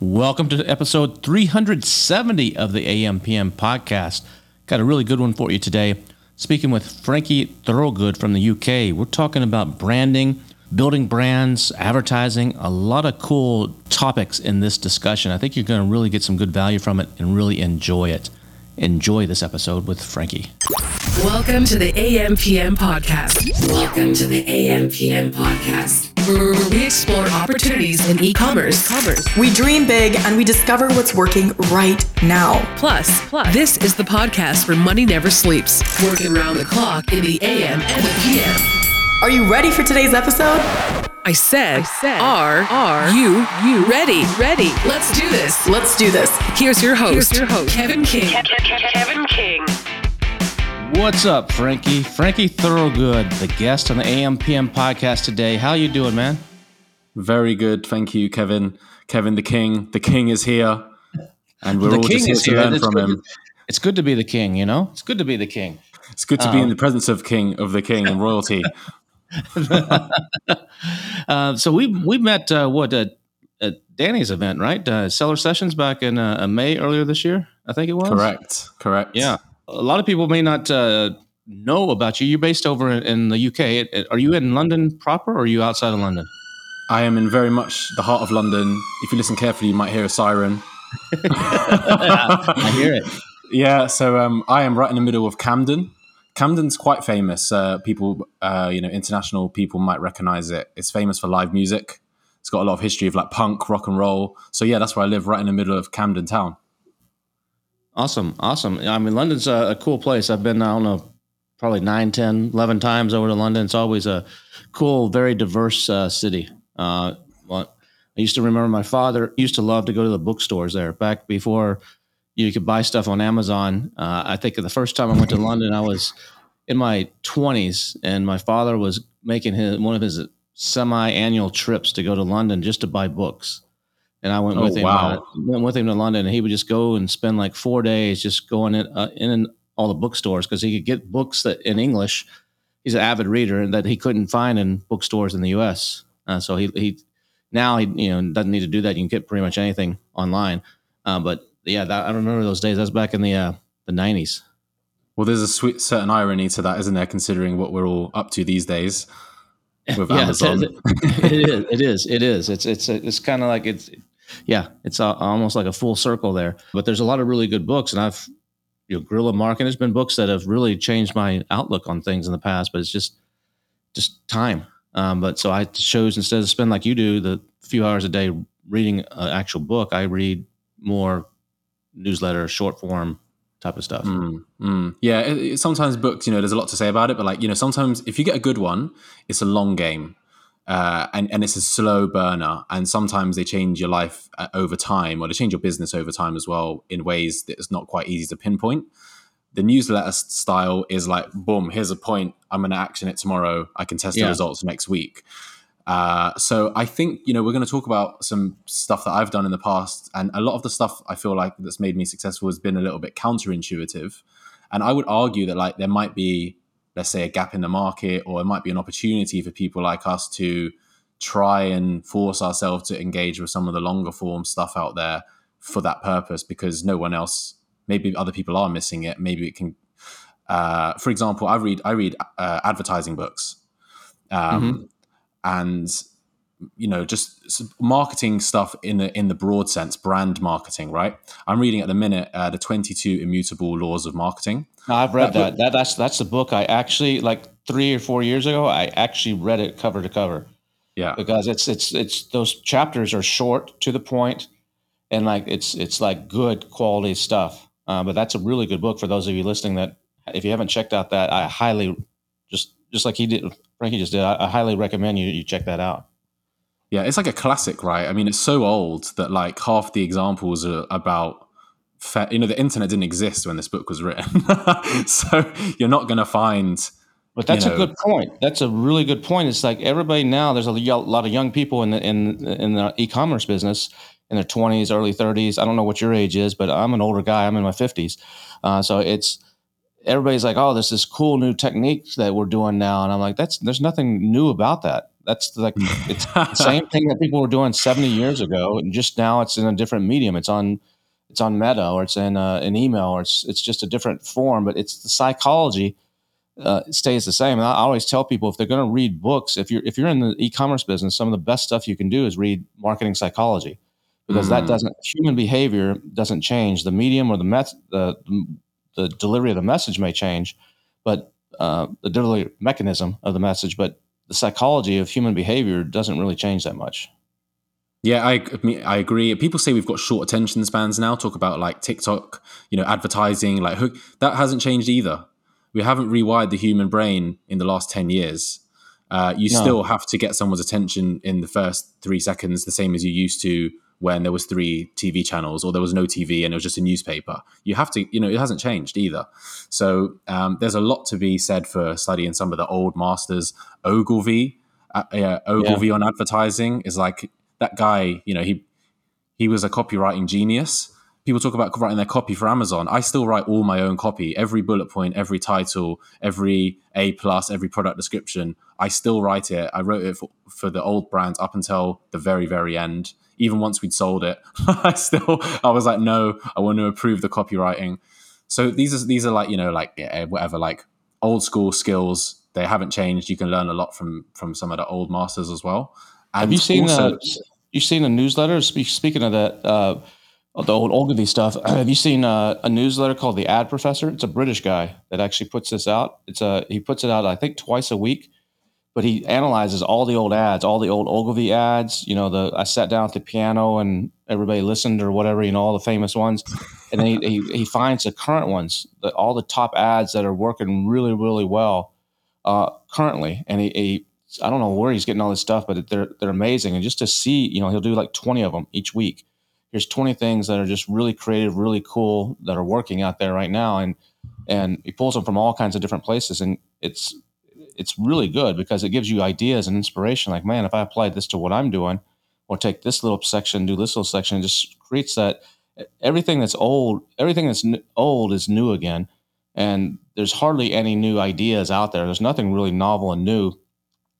Welcome to episode 370 of the AMPM podcast. Got a really good one for you today. Speaking with Frankie Thorogood from the UK, we're talking about branding, building brands, advertising, a lot of cool topics in this discussion. I think you're going to really get some good value from it and really enjoy it. Enjoy this episode with Frankie. Welcome to the AMPM podcast. Welcome to the AMPM podcast, we explore opportunities in e-commerce. We dream big and we discover what's working right now. Plus, plus, this is the podcast where money never sleeps, working around the clock in the AM and the PM. Are you ready for today's episode? I said, I said, are, are you, you ready? Ready? Let's do this. Let's do this. Here's your host, Here's your host. Kevin King. Kevin King. What's up, Frankie? Frankie Thorogood, the guest on the AMPM podcast today. How you doing, man? Very good, thank you, Kevin. Kevin the King. The King is here, and we're the all king just here, to here. learn It's from him. to- it's good to be the king, you know? It's good to be the king. It's good to be in um, the presence of King of the King and royalty. Uh, so we we met uh, what at, at Danny's event, right? Uh, Seller Sessions back in uh, May earlier this year, I think it was. correct, correct. Yeah, a lot of people may not uh, know about you. You're based over in, in the UK. It- it- Are you in London proper, or are you outside of London? I am in very much the heart of London. If you listen carefully, you might hear a siren. I hear it. Yeah, so um, I am right in the middle of Camden. Camden's quite famous. Uh, people, uh, you know, international people might recognize it. It's famous for live music. It's got a lot of history of like punk, rock and roll. So yeah, that's where I live, right in the middle of Camden town. Awesome, awesome. I mean, London's a, a cool place. I've been, I don't know, probably 9, 10, 11 times over to London. It's always a cool, very diverse uh, city. Uh, I used to remember my father used to love to go to the bookstores there back before you could buy stuff on Amazon. Uh, I think the first time I went to London, I was in my 20s, and my father was making his, one of his semi-annual trips to go to London just to buy books. And I went Oh, with him. wow. Uh, went with him to London, and he would just go and spend like four days just going in uh, in all the bookstores because he could get books that in English. He's an avid reader and that he couldn't find in bookstores in the U.S. Uh, so he he now he you know doesn't need to do that. You can get pretty much anything online. Uh, but yeah, that, I remember those days. That's back in the uh, the nineties. Well, there's a sweet, certain irony to that, isn't there? Considering what we're all up to these days with Amazon. it is. It is. It is. It's it's it's kind of like it's yeah. It's uh, almost like a full circle there. But there's a lot of really good books, and I've you know Guerrilla Marketing. There's been books that have really changed my outlook on things in the past. But it's just just time. Um, but so I chose instead of spend like you do the few hours a day reading an actual book, I read more newsletter, short form type of stuff. Mm, mm. Yeah, it, it- sometimes books, you know, there's a lot to say about it, but like, you know, sometimes if you get a good one, it's a long game. Uh, and, and it's a slow burner. And sometimes they change your life uh, over time, or they change your business over time as well in ways that it's not quite easy to pinpoint. The newsletter style is like, boom, here's a point. I'm going to action it tomorrow. I can test Yeah. the results next week. Uh, so I think you know we're going to talk about some stuff that I've done in the past, and a lot of the stuff I feel like that's made me successful has been a little bit counterintuitive. And I would argue that like there might be, let's say, a gap in the market, or it might be an opportunity for people like us to try and force ourselves to engage with some of the longer form stuff out there for that purpose, because no one else, maybe other people are missing it. Maybe it can. Uh, for example, I read I read uh, advertising books. Um, and you know just marketing stuff in the in the broad sense brand marketing right i'm reading at the minute uh, the 22 immutable laws of marketing No, I've read That that. That that's that's the book I actually like three or four years ago. I actually read it cover to cover yeah because it's it's it's those chapters are short to the point, and like it's it's like good quality stuff. Uh, but that's a really good book for those of you listening. That if you haven't checked out that, I highly just just like he did, Frankie just did. I, I highly recommend you you check that out. yeah it's like a classic right i mean it's so old that like half the examples are about you know the internet didn't exist when this book was written so you're not going to find But that's you a good point. That's a really good point. It's like everybody now. There's a lot of young people in the in in the e-commerce business in their 20s, early 30s. I don't know what your age is, but I'm an older guy. I'm in my 50s. Uh, so it's everybody's like, "Oh, there's this cool new technique that we're doing now," and I'm like, "That's there's nothing new about that. That's like it's the same thing that people were doing 70 years ago, and just now it's in a different medium. It's on it's on Meta or it's in uh, an email or it's it's just a different form, but it's the psychology uh, stays the same. And I always tell people if they're going to read books, if you're if you're in the e-commerce business, some of the best stuff you can do is read marketing psychology because mm. that doesn't human behavior doesn't change. The medium or the met the the delivery of the message may change, but uh, the delivery mechanism of the message, but the psychology of human behavior doesn't really change that much. Yeah, I I agree. People say we've got short attention spans now. Talk about like TikTok, you know, advertising, like hook. That hasn't changed either. We haven't rewired the human brain in the last ten years. Uh, you no. still have to get someone's attention in the first three seconds, the same as you used to when there was three TV channels or there was no TV and it was just a newspaper. You have to, you know, it hasn't changed either. So um, there's a lot to be said for studying some of the old masters. Ogilvy, uh, uh, Ogilvy yeah. on advertising is like that guy. You know, he he was a copywriting genius. People talk about writing their copy for Amazon. I still write all my own copy, every bullet point, every title, every A plus, every product description. I still write it. I wrote it for, for the old brands up until the very, very end even once we'd sold it, I still I was like, no, I want to approve the copywriting. So these are these are like you know like yeah, whatever like old school skills. They haven't changed. You can learn a lot from from some of the old masters as well. And Have you seen also, the you seen a newsletter? Speaking of that, uh, the old Ogilvy stuff. Have you seen uh, a newsletter called the Ad Professor? It's a British guy that actually puts this out. It's a he puts it out I think twice a week but he analyzes all the old ads, all the old Ogilvy ads. You know, the I sat down at the piano and everybody listened or whatever. You know, all the famous ones, and then he he, he finds the current ones, the, all the top ads that are working really really well uh, currently, and he, he I don't know where he's getting all this stuff, but they're they're amazing. And just to see, you know, he'll do like twenty of them each week. Here's twenty things that are just really creative, really cool that are working out there right now, and and he pulls them from all kinds of different places, and it's it's really good because it gives you ideas and inspiration. Like, man, if I applied this to what I'm doing, or take this little section, do this little section, it just creates that everything that's old, everything that's old is new again. And there's hardly any new ideas out there. There's nothing really novel and new.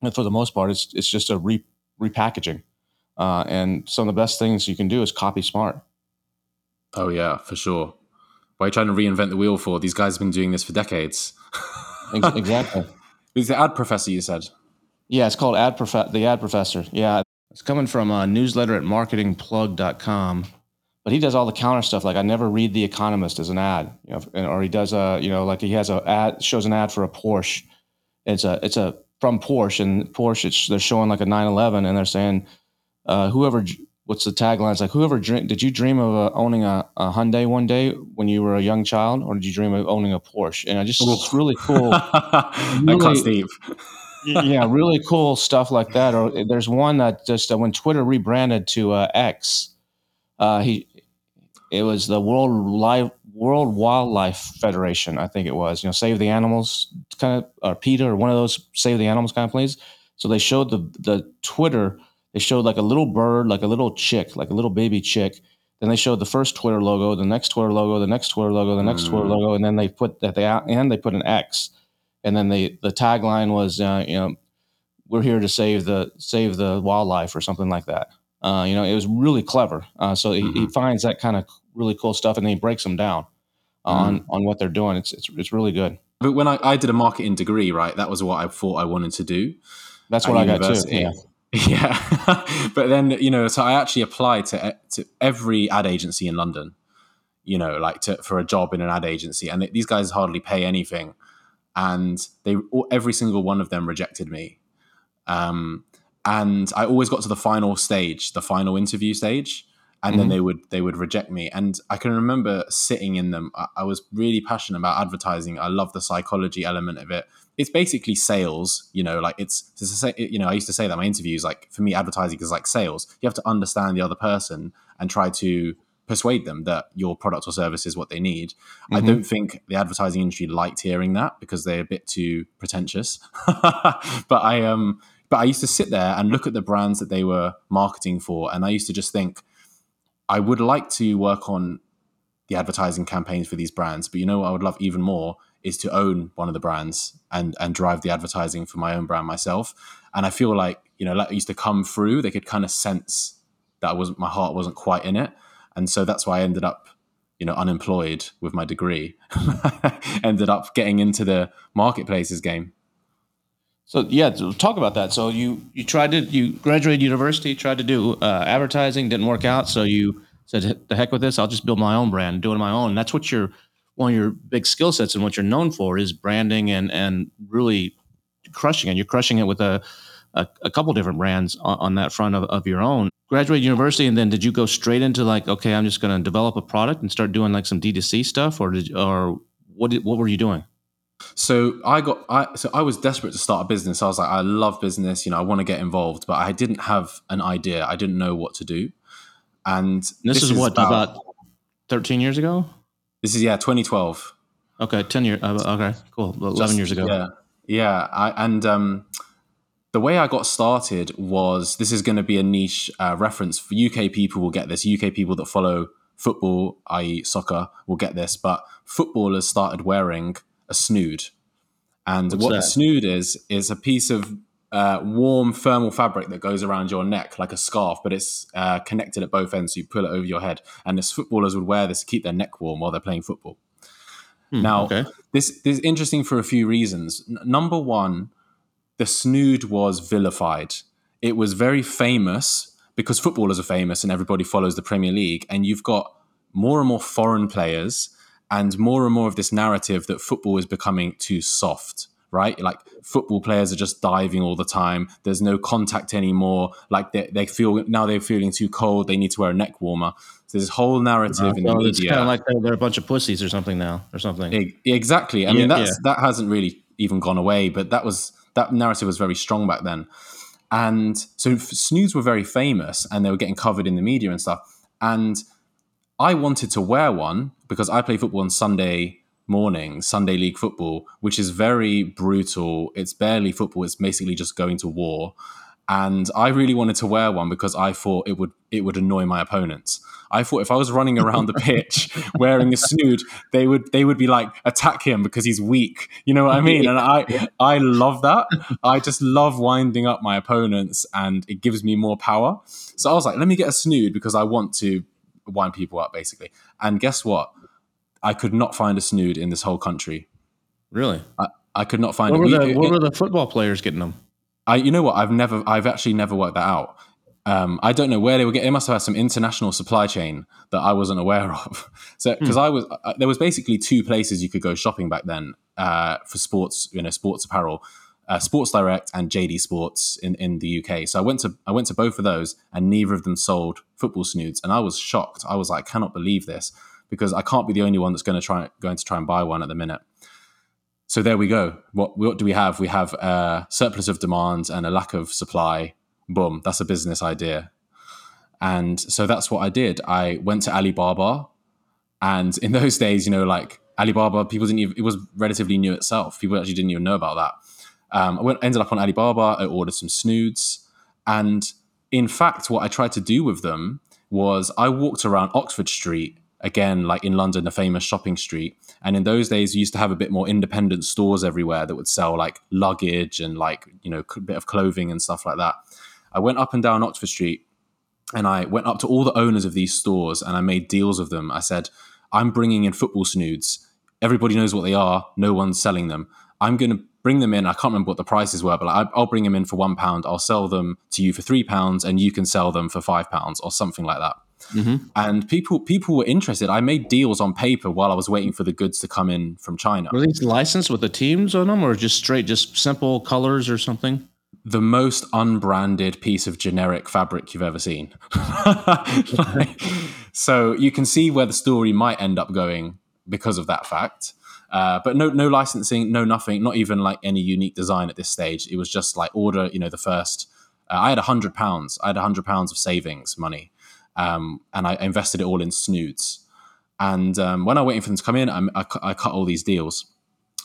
And for the most part, it's it's just a re, repackaging. Uh, and some of the best things you can do is copy smart. Oh yeah, for sure. Why are you trying to reinvent the wheel for? These guys have been doing this for decades. exactly. Who's the ad professor you said? Yeah, it's called ad prof- the ad professor. Yeah, it's coming from a newsletter at marketingplug.com. But he does all the counter stuff. Like I never read The Economist as an ad, you know, or he does a, you know, like he has a ad shows an ad for a Porsche. It's a it's a from Porsche and Porsche. they're showing like a 911 and they're saying uh, whoever what's the tagline? It's like whoever dream, did you dream of uh, owning a, a, Hyundai one day when you were a young child, or did you dream of owning a Porsche? And I just it's really cool. really, Steve. yeah, really cool stuff like that. Or there's one that just uh, when Twitter rebranded to uh, X, uh, he it was the World Life World Wildlife Federation, I think it was. You know, Save the Animals kind of, or PETA, or one of those Save the Animals kind of plays. So they showed the the Twitter they showed like a little bird, like a little chick, like a little baby chick. Then they showed the first Twitter logo, the next Twitter logo, the next Twitter logo, the next mm. Twitter logo, and then they put that they and they put an X, and then they the tagline was uh, you know we're here to save the save the wildlife or something like that. Uh, you know, it was really clever. Uh, so mm-hmm. he, he, finds that kind of really cool stuff, and then he breaks them down on mm. on what they're doing. It's it's it's really good. But when I, I did a marketing degree, right, that was what I thought I wanted to do. That's what I got too. Yeah. Yeah, but then you know, so I actually applied to to every ad agency in London. You know, like to, for a job in an ad agency, and these guys hardly pay anything, and they every single one of them rejected me. Um, and I always got to the final stage, the final interview stage, and mm-hmm. then they would they would reject me. And I can remember sitting in them. I, I was really passionate about advertising. I love the psychology element of it it's basically sales you know like it's, it's a, you know i used to say that in my interviews like for me advertising is like sales you have to understand the other person and try to persuade them that your product or service is what they need mm-hmm. i don't think the advertising industry liked hearing that because they're a bit too pretentious but i um but i used to sit there and look at the brands that they were marketing for and i used to just think i would like to work on the advertising campaigns for these brands. But you know what I would love even more is to own one of the brands and and drive the advertising for my own brand myself. And I feel like you know that used to come through. They could kind of sense that I wasn't my heart wasn't quite in it, and so that's why I ended up you know unemployed with my degree. ended up getting into the marketplaces game. So yeah, talk about that. So you you tried to you graduated university, tried to do uh, advertising, didn't work out. So you said, "The heck with this! I'll just build my own brand, do it on my own." And that's what you're one of your big skill sets and what you're known for is branding and and really crushing it. You're crushing it with a a, a couple different brands on, on that front of, of your own. Graduated university, and then did you go straight into like, okay, I'm just going to develop a product and start doing like some D2C stuff, or did or what did, what were you doing? So I got I so I was desperate to start a business. I was like, I love business, you know, I want to get involved, but I didn't have an idea. I didn't know what to do. And this, this is, is, what about, about 13 years ago? This is yeah, 2012. Okay, 10 years. Uh, okay, cool. 11 Just, years ago. Yeah. Yeah, I, and um the way I got started was this is going to be a niche uh, reference for UK people will get this. UK people that follow football, i.e., soccer, will get this. But footballers started wearing a snood. And What's what that? a snood is, is a piece of uh, warm thermal fabric that goes around your neck like a scarf, but it's uh, connected at both ends. So you pull it over your head. And as footballers would wear this to keep their neck warm while they're playing football. Hmm, now, okay. this, this is interesting for a few reasons. N- number one, the snood was vilified. It was very famous because footballers are famous and everybody follows the Premier League. And you've got more and more foreign players and more and more of this narrative that football is becoming too soft right? Like football players are just diving all the time. There's no contact anymore. Like they, they feel now they're feeling too cold. They need to wear a neck warmer. So this whole narrative uh, in the media it's kind of like they're, a bunch of pussies or something now or something. Exactly. I yeah, mean that's yeah. that hasn't really even gone away but that was that narrative was very strong back then. And so snoods were very famous and they were getting covered in the media and stuff. And I wanted to wear one because I play football on Sunday morning, Sunday league football, which is very brutal. It's barely football, it's basically just going to war. And I really wanted to wear one because I thought it would it would annoy my opponents. I thought if I was running around the pitch wearing a snood, they would they would be like attack him because he's weak. You know what I mean? And I I love that. I just love winding up my opponents and it gives me more power. So I was like, let me get a snood because I want to wind people up basically. And guess what? I could not find a snood in this whole country. Really? I, I could not find what it. Were the, what were the football players getting them? I, you know what? I've never, I've actually never worked that out. Um, I don't know where they were getting. They must have had some international supply chain that I wasn't aware of. So, because hmm. I was, uh, there was basically two places you could go shopping back then uh, for sports, you know, sports apparel uh, Sports Direct and JD Sports in, in the UK. So I went to I went to both of those, and neither of them sold football snoods, and I was shocked. I was like, I cannot believe this because I can't be the only one that's going to try going to try and buy one at the minute. So there we go. What what do we have? We have a surplus of demand and a lack of supply. Boom, that's a business idea. And so that's what I did. I went to Alibaba, and in those days, you know, like Alibaba, people didn't even, it was relatively new itself. People actually didn't even know about that. Um, I went, ended up on Alibaba. I ordered some snoods, and in fact, what I tried to do with them was I walked around Oxford Street again, like in London, a famous shopping street. And in those days, you used to have a bit more independent stores everywhere that would sell like luggage and like you know a bit of clothing and stuff like that. I went up and down Oxford Street, and I went up to all the owners of these stores and I made deals with them. I said, "I'm bringing in football snoods. Everybody knows what they are. No one's selling them. I'm going to bring them in. I can't remember what the prices were, but like, I'll bring them in for one pound. I'll sell them to you for three pounds, and you can sell them for five pounds or something like that. Mm-hmm. And people people were interested. I made deals on paper while I was waiting for the goods to come in from China. Were these licensed with the teams on them, or just straight, just simple colors or something? The most unbranded piece of generic fabric you've ever seen. like, so you can see where the story might end up going because of that fact. Uh, but no, no licensing, no nothing, not even like any unique design at this stage. It was just like order, you know, the first. Uh, I had a hundred pounds. I had a hundred pounds of savings money, um, and I invested it all in snoods. And um, when I waiting for them to come in, I, I, I, cut all these deals.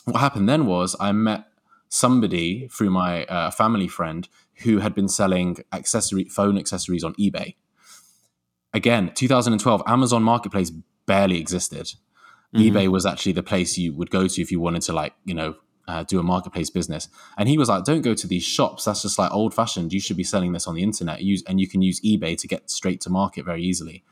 What happened then was I met somebody through my uh, family friend who had been selling accessory phone accessories on eBay. Again, 2012, Amazon Marketplace barely existed. eBay was actually the place you would go to if you wanted to like you know uh, do a marketplace business. And he was like, "Don't go to these shops. That's just like old fashioned. You should be selling this on the internet. Use and you can use eBay to get straight to market very easily."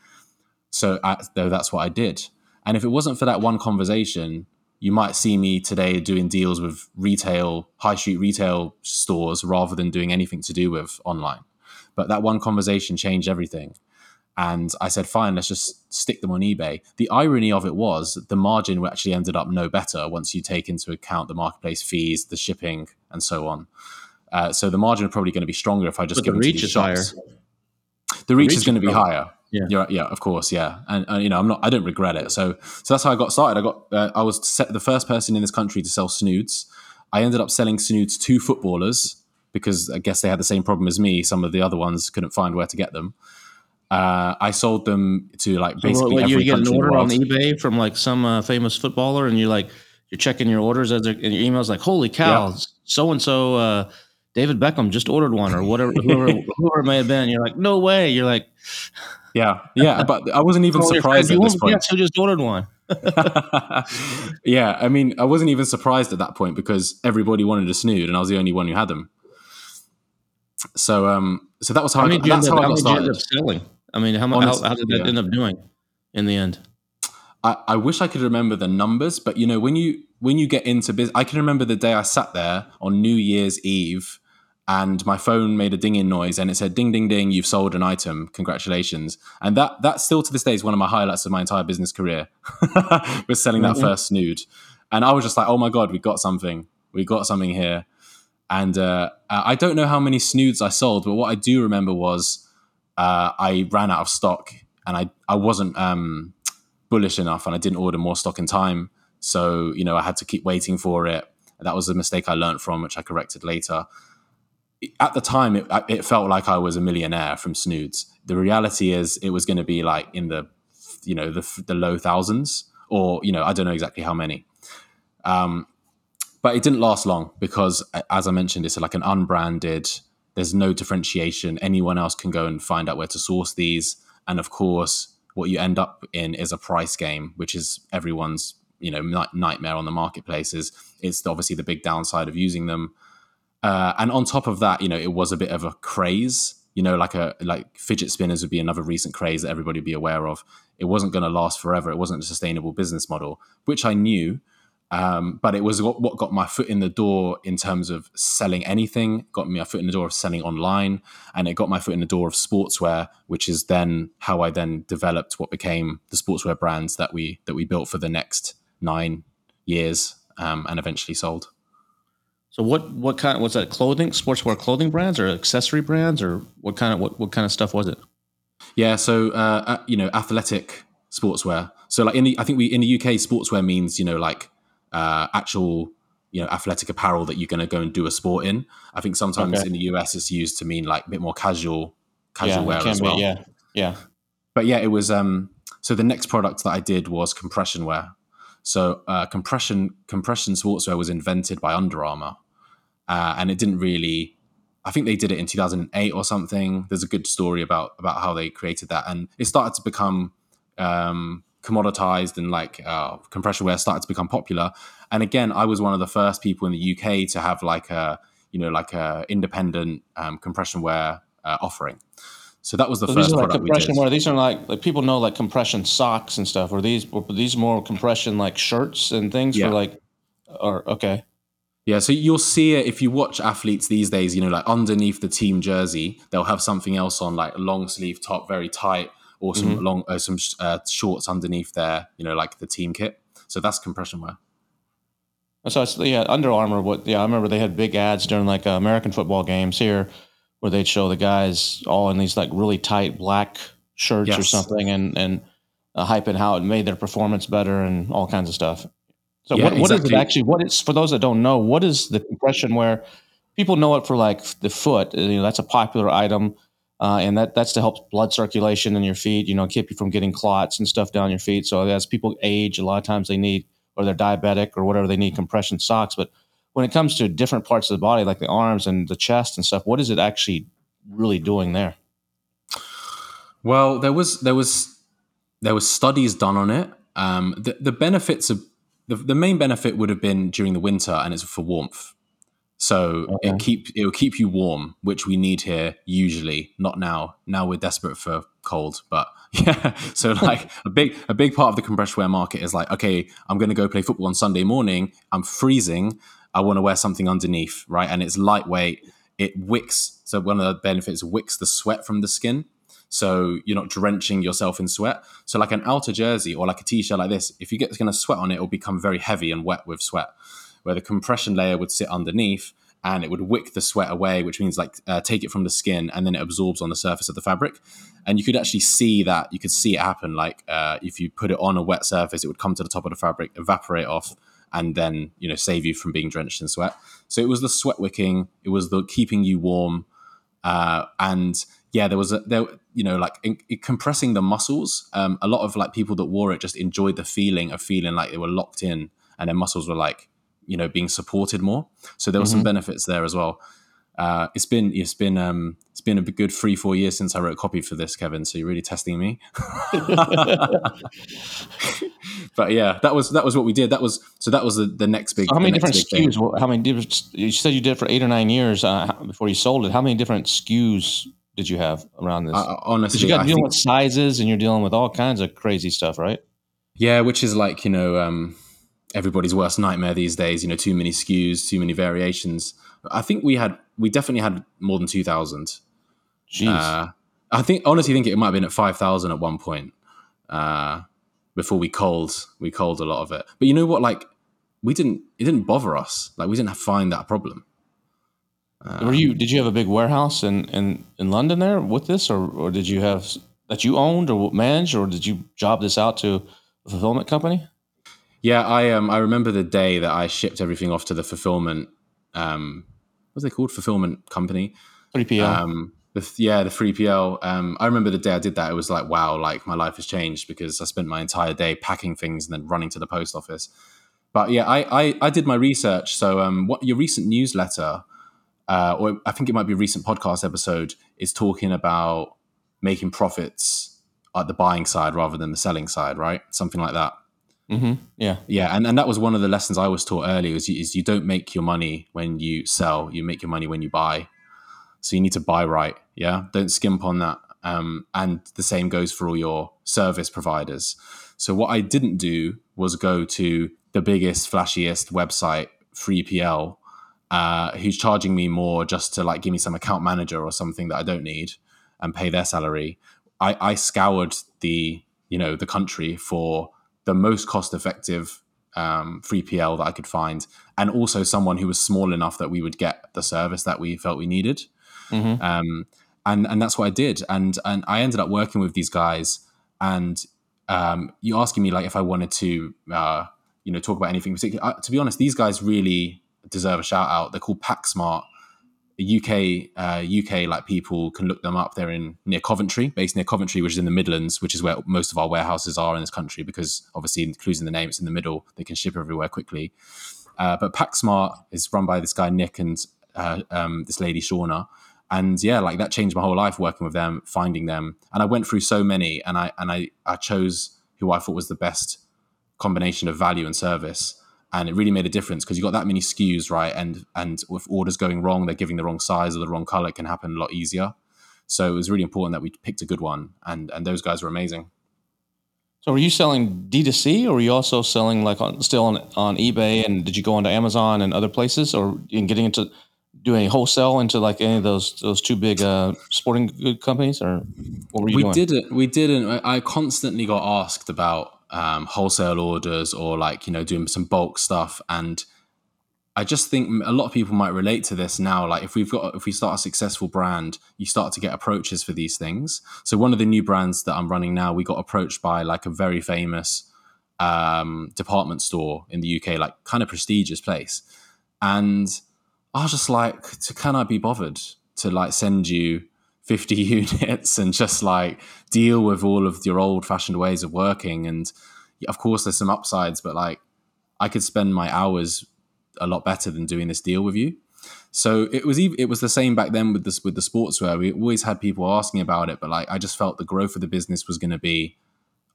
So I, though that's what I did. And if it wasn't for that one conversation, you might see me today doing deals with retail, high street retail stores rather than doing anything to do with online. But that one conversation changed everything. And I said, fine, let's just stick them on eBay. The irony of it was the margin actually ended up no better once you take into account the marketplace fees, the shipping, and so on. Uh, so the margin is probably going to be stronger if I just But give the reach is higher. shops. The reach, reach is going to be higher. Yeah. yeah, yeah, of course, yeah, and, and you know, I'm not, I don't regret it. So, so that's how I got started. I got, uh, I was set, the first person in this country to sell snoods. I ended up selling snoods to footballers because I guess they had the same problem as me. Some of the other ones couldn't find where to get them. Uh, I sold them to like So basically what, you get an country in the order on eBay from like some uh, famous footballer, and you're like, you're checking your orders as your emails like, holy cow, so and so, David Beckham just ordered one, or whatever, whoever, whoever it may have been. You're like, no way. You're like, Yeah, yeah, but I wasn't even "Oh, your friend, surprised at this point. who just ordered one. yeah, I mean, I wasn't even surprised at that point because everybody wanted a snood, and I was the only one who had them. So, um, so that was how I many got, that's how I got many did you end started. up selling? I mean, how, mu- how, how did that yeah. end up doing in the end? I, I wish I could remember the numbers, but you know, when you when you get into business, I can remember the day I sat there on New Year's Eve, and my phone made a dinging noise, and it said, "Ding, ding, ding! You've sold an item. Congratulations!" And that that still to this day is one of my highlights of my entire business career, was selling that first snood. And I was just like, "Oh my god, we got something! We got something here!" And uh, I don't know how many snoods I sold, but what I do remember was uh, I ran out of stock, and I I wasn't. Um, bullish enough and I didn't order more stock in time. So, you know, I had to keep waiting for it. That was a mistake I learned from, which I corrected later. At the time, it, it felt like I was a millionaire from Snoods. The reality is, it was going to be like in the, you know, the, the low thousands, or you know, I don't know exactly how many. Um, but it didn't last long because, as I mentioned, it's like an unbranded. There's no differentiation. Anyone else can go and find out where to source these, and of course, what you end up in is a price game, which is everyone's you know night- nightmare on the marketplaces. It's obviously the big downside of using them. Uh, and on top of that, you know, it was a bit of a craze. You know, like a like fidget spinners would be another recent craze that everybody would be aware of. It wasn't going to last forever. It wasn't a sustainable business model, which I knew. Um, but it was what, what got my foot in the door in terms of selling anything, got me a foot in the door of selling online, and it got my foot in the door of sportswear, which is then how I then developed what became the sportswear brands that we that we built for the next nine years um, and eventually sold. So what what kind was that clothing, sportswear clothing brands or accessory brands or what kind of what, what kind of stuff was it? Yeah, so uh, uh, you know, athletic sportswear. So like in the, I think we in the UK, sportswear means you know like uh, actual you know athletic apparel that you're going to go and do a sport in. I think sometimes Okay. in the US it's used to mean like a bit more casual casual it wear as be, well. yeah, yeah. But yeah, it was. Um, so the next product that I did was compression wear. So uh, compression compression sportswear was invented by Under Armour, uh, and it didn't really. I think they did it in 2008 or something. There's a good story about about how they created that, and it started to become um, commoditized, and like uh, compression wear started to become popular. And again, I was one of the first people in the UK to have like a you know like a independent um, compression wear uh, offering. So that was the So first these are like compression wear. These are like like people know like compression socks and stuff. Or these or these more compression like shirts and things Yeah. for like or okay. Yeah, so you'll see it if you watch athletes these days, you know, like underneath the team jersey, they'll have something else on, like a long sleeve top, very tight, or some Mm-hmm. long, uh, some uh, shorts underneath there, you know, like the team kit. So that's compression wear. So it's yeah, Under Armour. What? Yeah, I remember they had big ads during like uh, American football games here, where they'd show the guys all in these like really tight black shirts or something, and and uh, hyping how it made their performance better and all kinds of stuff. So Yeah, what, what is exactly. it actually? What is for those that don't know? What is the compression wear? People know it for like the foot. You know, that's a popular item. Uh, and that that's to help blood circulation in your feet, you know, keep you from getting clots and stuff down your feet. So as people age, a lot of times they need, or they're diabetic or whatever, they need compression socks. But when it comes to different parts of the body, like the arms and the chest and stuff, what is it actually really doing there? Well, there was there was there was studies done on it. Um, the, the benefits of the, the main benefit would have been during the winter, and it's for warmth. So it keep it will keep you warm, which we need here usually. Not now. Now we're desperate for cold, but yeah. So like a big a big part of the compression wear market is like, okay, I'm going to go play football on Sunday morning. I'm freezing. I want to wear something underneath, right? And it's lightweight. It wicks. So one of the benefits wicks the sweat from the skin. So you're not drenching yourself in sweat. So like an outer jersey or like a t-shirt like this, if you get going to sweat on it, it will become very heavy and wet with sweat where the compression layer would sit underneath and it would wick the sweat away, which means like uh, take it from the skin and then it absorbs on the surface of the fabric. And you could actually see that you could see it happen. Like uh, if you put it on a wet surface, it would come to the top of the fabric, evaporate off, and then you know save you from being drenched in sweat. So it was the sweat wicking, it was the keeping you warm, uh, and yeah, there was a there you know like in, in compressing the muscles. Um, a lot of like people that wore it just enjoyed the feeling of feeling like they were locked in, and their muscles were like you know being supported more. So there were some benefits there as well. Uh, it's been it's been um, it's been a good three four years since I wrote copy for this, Kevin. So you're really testing me. but yeah, that was that was what we did. That was so that was the, the next big. How many different big. SKUs? How many different? You said you did it for eight or nine years uh, before you sold it. How many different SKUs did you have around this? I- honestly, you got dealing with sizes and you're dealing with all kinds of crazy stuff, right? Yeah, which is like, you know, um, everybody's worst nightmare these days, you know, too many SKUs, too many variations. I think we had, we definitely had more than 2,000. Jeez. Uh, I think, honestly, think it might have been at 5,000 at one point uh, before we culled, we culled a lot of it. But you know what? Like, we didn't, it didn't bother us. Like, we didn't find that a problem. Were you? Did you have a big warehouse in, in, in London there with this, or, or did you have that you owned or managed, or did you job this out to a fulfillment company? Yeah, I um I remember the day that I shipped everything off to the fulfillment um what's they called fulfillment company. Three PL. Um the, yeah, the 3PL. Um I remember the day I did that it was like wow, like my life has changed because I spent my entire day packing things and then running to the post office. But yeah, I I, I did my research. So um what your recent newsletter uh or I think it might be a recent podcast episode is talking about making profits at the buying side rather than the selling side, right? Something like that. Mm-hmm. Yeah. Yeah, and, and that was one of the lessons I was taught early is you, is you don't make your money when you sell, you make your money when you buy. So you need to buy right. Yeah, don't skimp on that. Um, and the same goes for all your service providers. So what I didn't do was go to the biggest, flashiest website, 3PL, uh, who's charging me more just to like give me some account manager or something that I don't need and pay their salary. I, I scoured the you know the country for the most cost effective um, 3PL that I could find, and also someone who was small enough that we would get the service that we felt we needed. Mm-hmm. Um, and and that's what I did. And and I ended up working with these guys. And um, you asking me like if I wanted to, uh, you know, talk about anything particular. Uh, to be honest, these guys really deserve a shout out. They're called PackSmart. UK uh, UK like people can look them up. They're in near Coventry, based near Coventry, which is in the Midlands, which is where most of our warehouses are in this country. Because obviously, including the name, it's in the middle. They can ship everywhere quickly. Uh, but PackSmart is run by this guy Nick and uh, um, this lady Shauna, and yeah, like that changed my whole life working with them, finding them, and I went through so many, and I and I I chose who I thought was the best combination of value and service and it really made a difference because you got that many SKUs, right? And and with orders going wrong, they're giving the wrong size or the wrong color, it can happen a lot easier. So it was really important that we picked a good one, and and those guys were amazing. So were you selling D2C or were you also selling like on still on, on eBay and did you go onto Amazon and other places or in getting into doing wholesale into like any of those those two big uh, sporting good companies or what were you we doing? didn't we didn't I- i constantly got asked about um, wholesale orders or like you know doing some bulk stuff. And i just think a lot of people might relate to this now like if we've got if we start a successful brand you start to get approaches for these things. So one of the new brands that i'm running now we got approached by like a very famous um, department store in the uk like kind of prestigious place. And i was just like to, can i be bothered to like send you 50 units and just like deal with all of your old fashioned ways of working and of course there's some upsides but like i could spend my hours a lot better than doing this deal with you so it was even, it was the same back then with this with the sportswear we always had people asking about it but like i just felt the growth of the business was going to be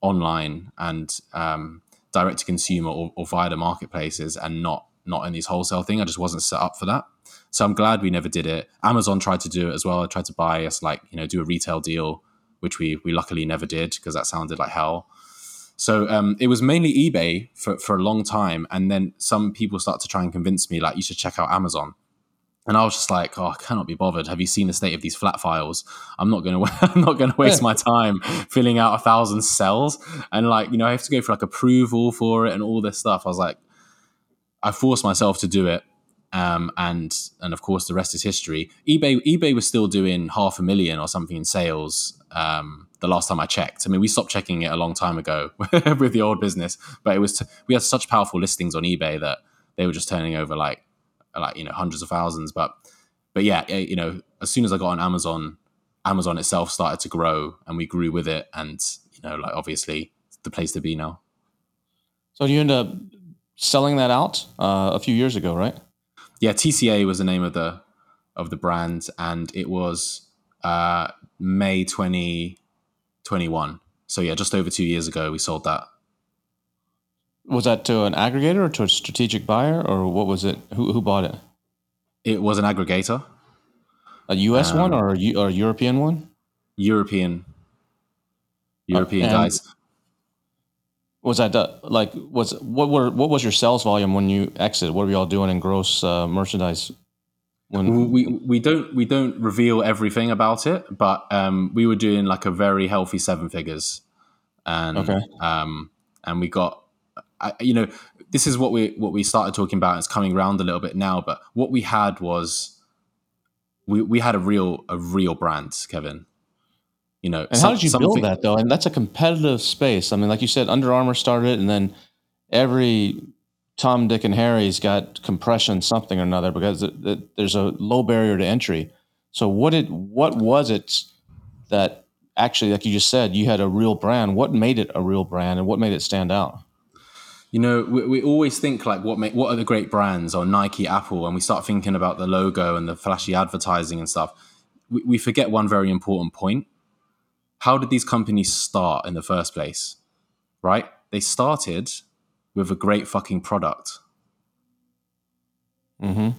online and um, direct to consumer or, or via the marketplaces and not not in these wholesale thing. I just wasn't set up for that. So I'm glad we never did it. Amazon tried to do it as well. I tried to buy us like, you know, do a retail deal, which we we luckily never did because that sounded like hell. So um, it was mainly eBay for, for a long time. And then some people start to try and convince me, like, you should check out Amazon. And I was just like, oh, I cannot be bothered. Have you seen the state of these flat files? I'm not going to, I'm not going to waste my time filling out a thousand cells. And like, you know, I have to go for like approval for it and all this stuff. I was like, I forced myself to do it. Um, and and of course the rest is history. eBay eBay was still doing half a million or something in sales um, the last time I checked. I mean, we stopped checking it a long time ago with the old business, but it was t- we had such powerful listings on eBay that they were just turning over like like you know hundreds of thousands. But but yeah, you know, as soon as I got on Amazon, Amazon itself started to grow, and we grew with it, and you know, like obviously the place to be now. So you end up selling that out uh, a few years ago, right? Yeah, TCA was the name of the of the brand, and it was uh, May twenty twenty one. So yeah, just over two years ago, we sold that. Was that to an aggregator or to a strategic buyer, or what was it? Who who bought it? It was an aggregator. A U.S. Um, one or a, U- or a European one? European European and- guys. Was that the, like was what were what was your sales volume when you exited? What were y'all doing in gross uh, merchandise? When we we don't we don't reveal everything about it, but um, we were doing like a very healthy seven figures, and Okay. um, and we got, I, you know, this is what we what we started talking about. It's coming around a little bit now, but what we had was, we we had a real a real brand, Kevin. You know, and how did you build that though? And that's a competitive space. I mean, like you said, Under Armour started, and then every Tom, Dick, and Harry's got compression something or another because it, it, there's a low barrier to entry. So what did what was it that actually, like you just said, you had a real brand? What made it a real brand, and what made it stand out? You know, we, we always think like what make, what are the great brands or Nike, Apple, and we start thinking about the logo and the flashy advertising and stuff. We, we forget one very important point. How did these companies start in the first place? Right? They started with a great fucking product. Mm-hmm.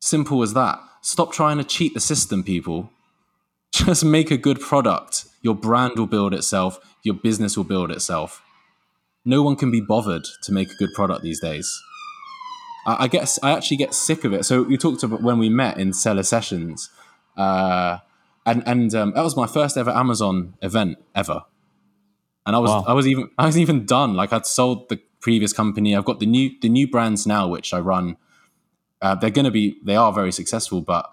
Simple as that. Stop trying to cheat the system, people. Just make a good product. Your brand will build itself. Your business will build itself. No one can be bothered to make a good product these days. I, I guess I actually get sick of it. So you talked about when we met in seller sessions, uh, and and um, that was my first ever Amazon event ever. And I was Wow. I was even I was even done. Like I'd sold the previous company. I've got the new the new brands now, which I run uh, they're going to be they are very successful but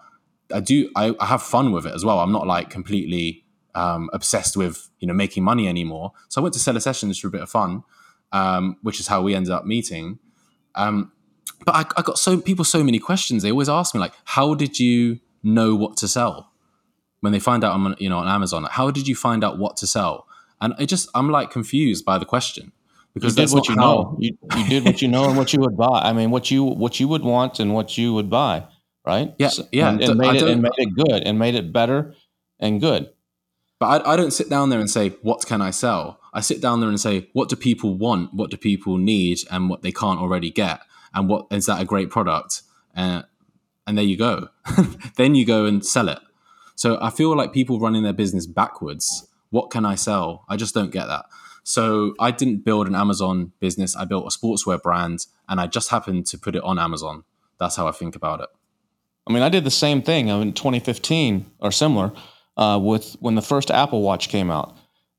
i do I, I have fun with it as well i'm not like completely um, obsessed with you know making money anymore so i went to seller sessions for a bit of fun um, which is how we ended up meeting um, but I, I got so people so many questions they always ask me like how did you know what to sell when they find out i'm on, you know on amazon how did you find out what to sell and i just i'm like confused by the question because You did what you how- know. You, you did what you know and what you would buy. I mean, what you what you would want and what you would buy, right? Yeah, So- yeah, and, and I made it and made it good and made it better and good. But I, I don't sit down there and say, what can I sell? I sit down there and say, what do people want? What do people need? And what they can't already get? And what is that a great product? Uh, and there you go. then you go and sell it. So I feel like people running their business backwards. What can I sell? I just don't get that. So I didn't build an Amazon business. I built a sportswear brand and I just happened to put it on Amazon. That's how I think about it. I mean, I did the same thing in 2015 or similar uh, with when the first Apple Watch came out.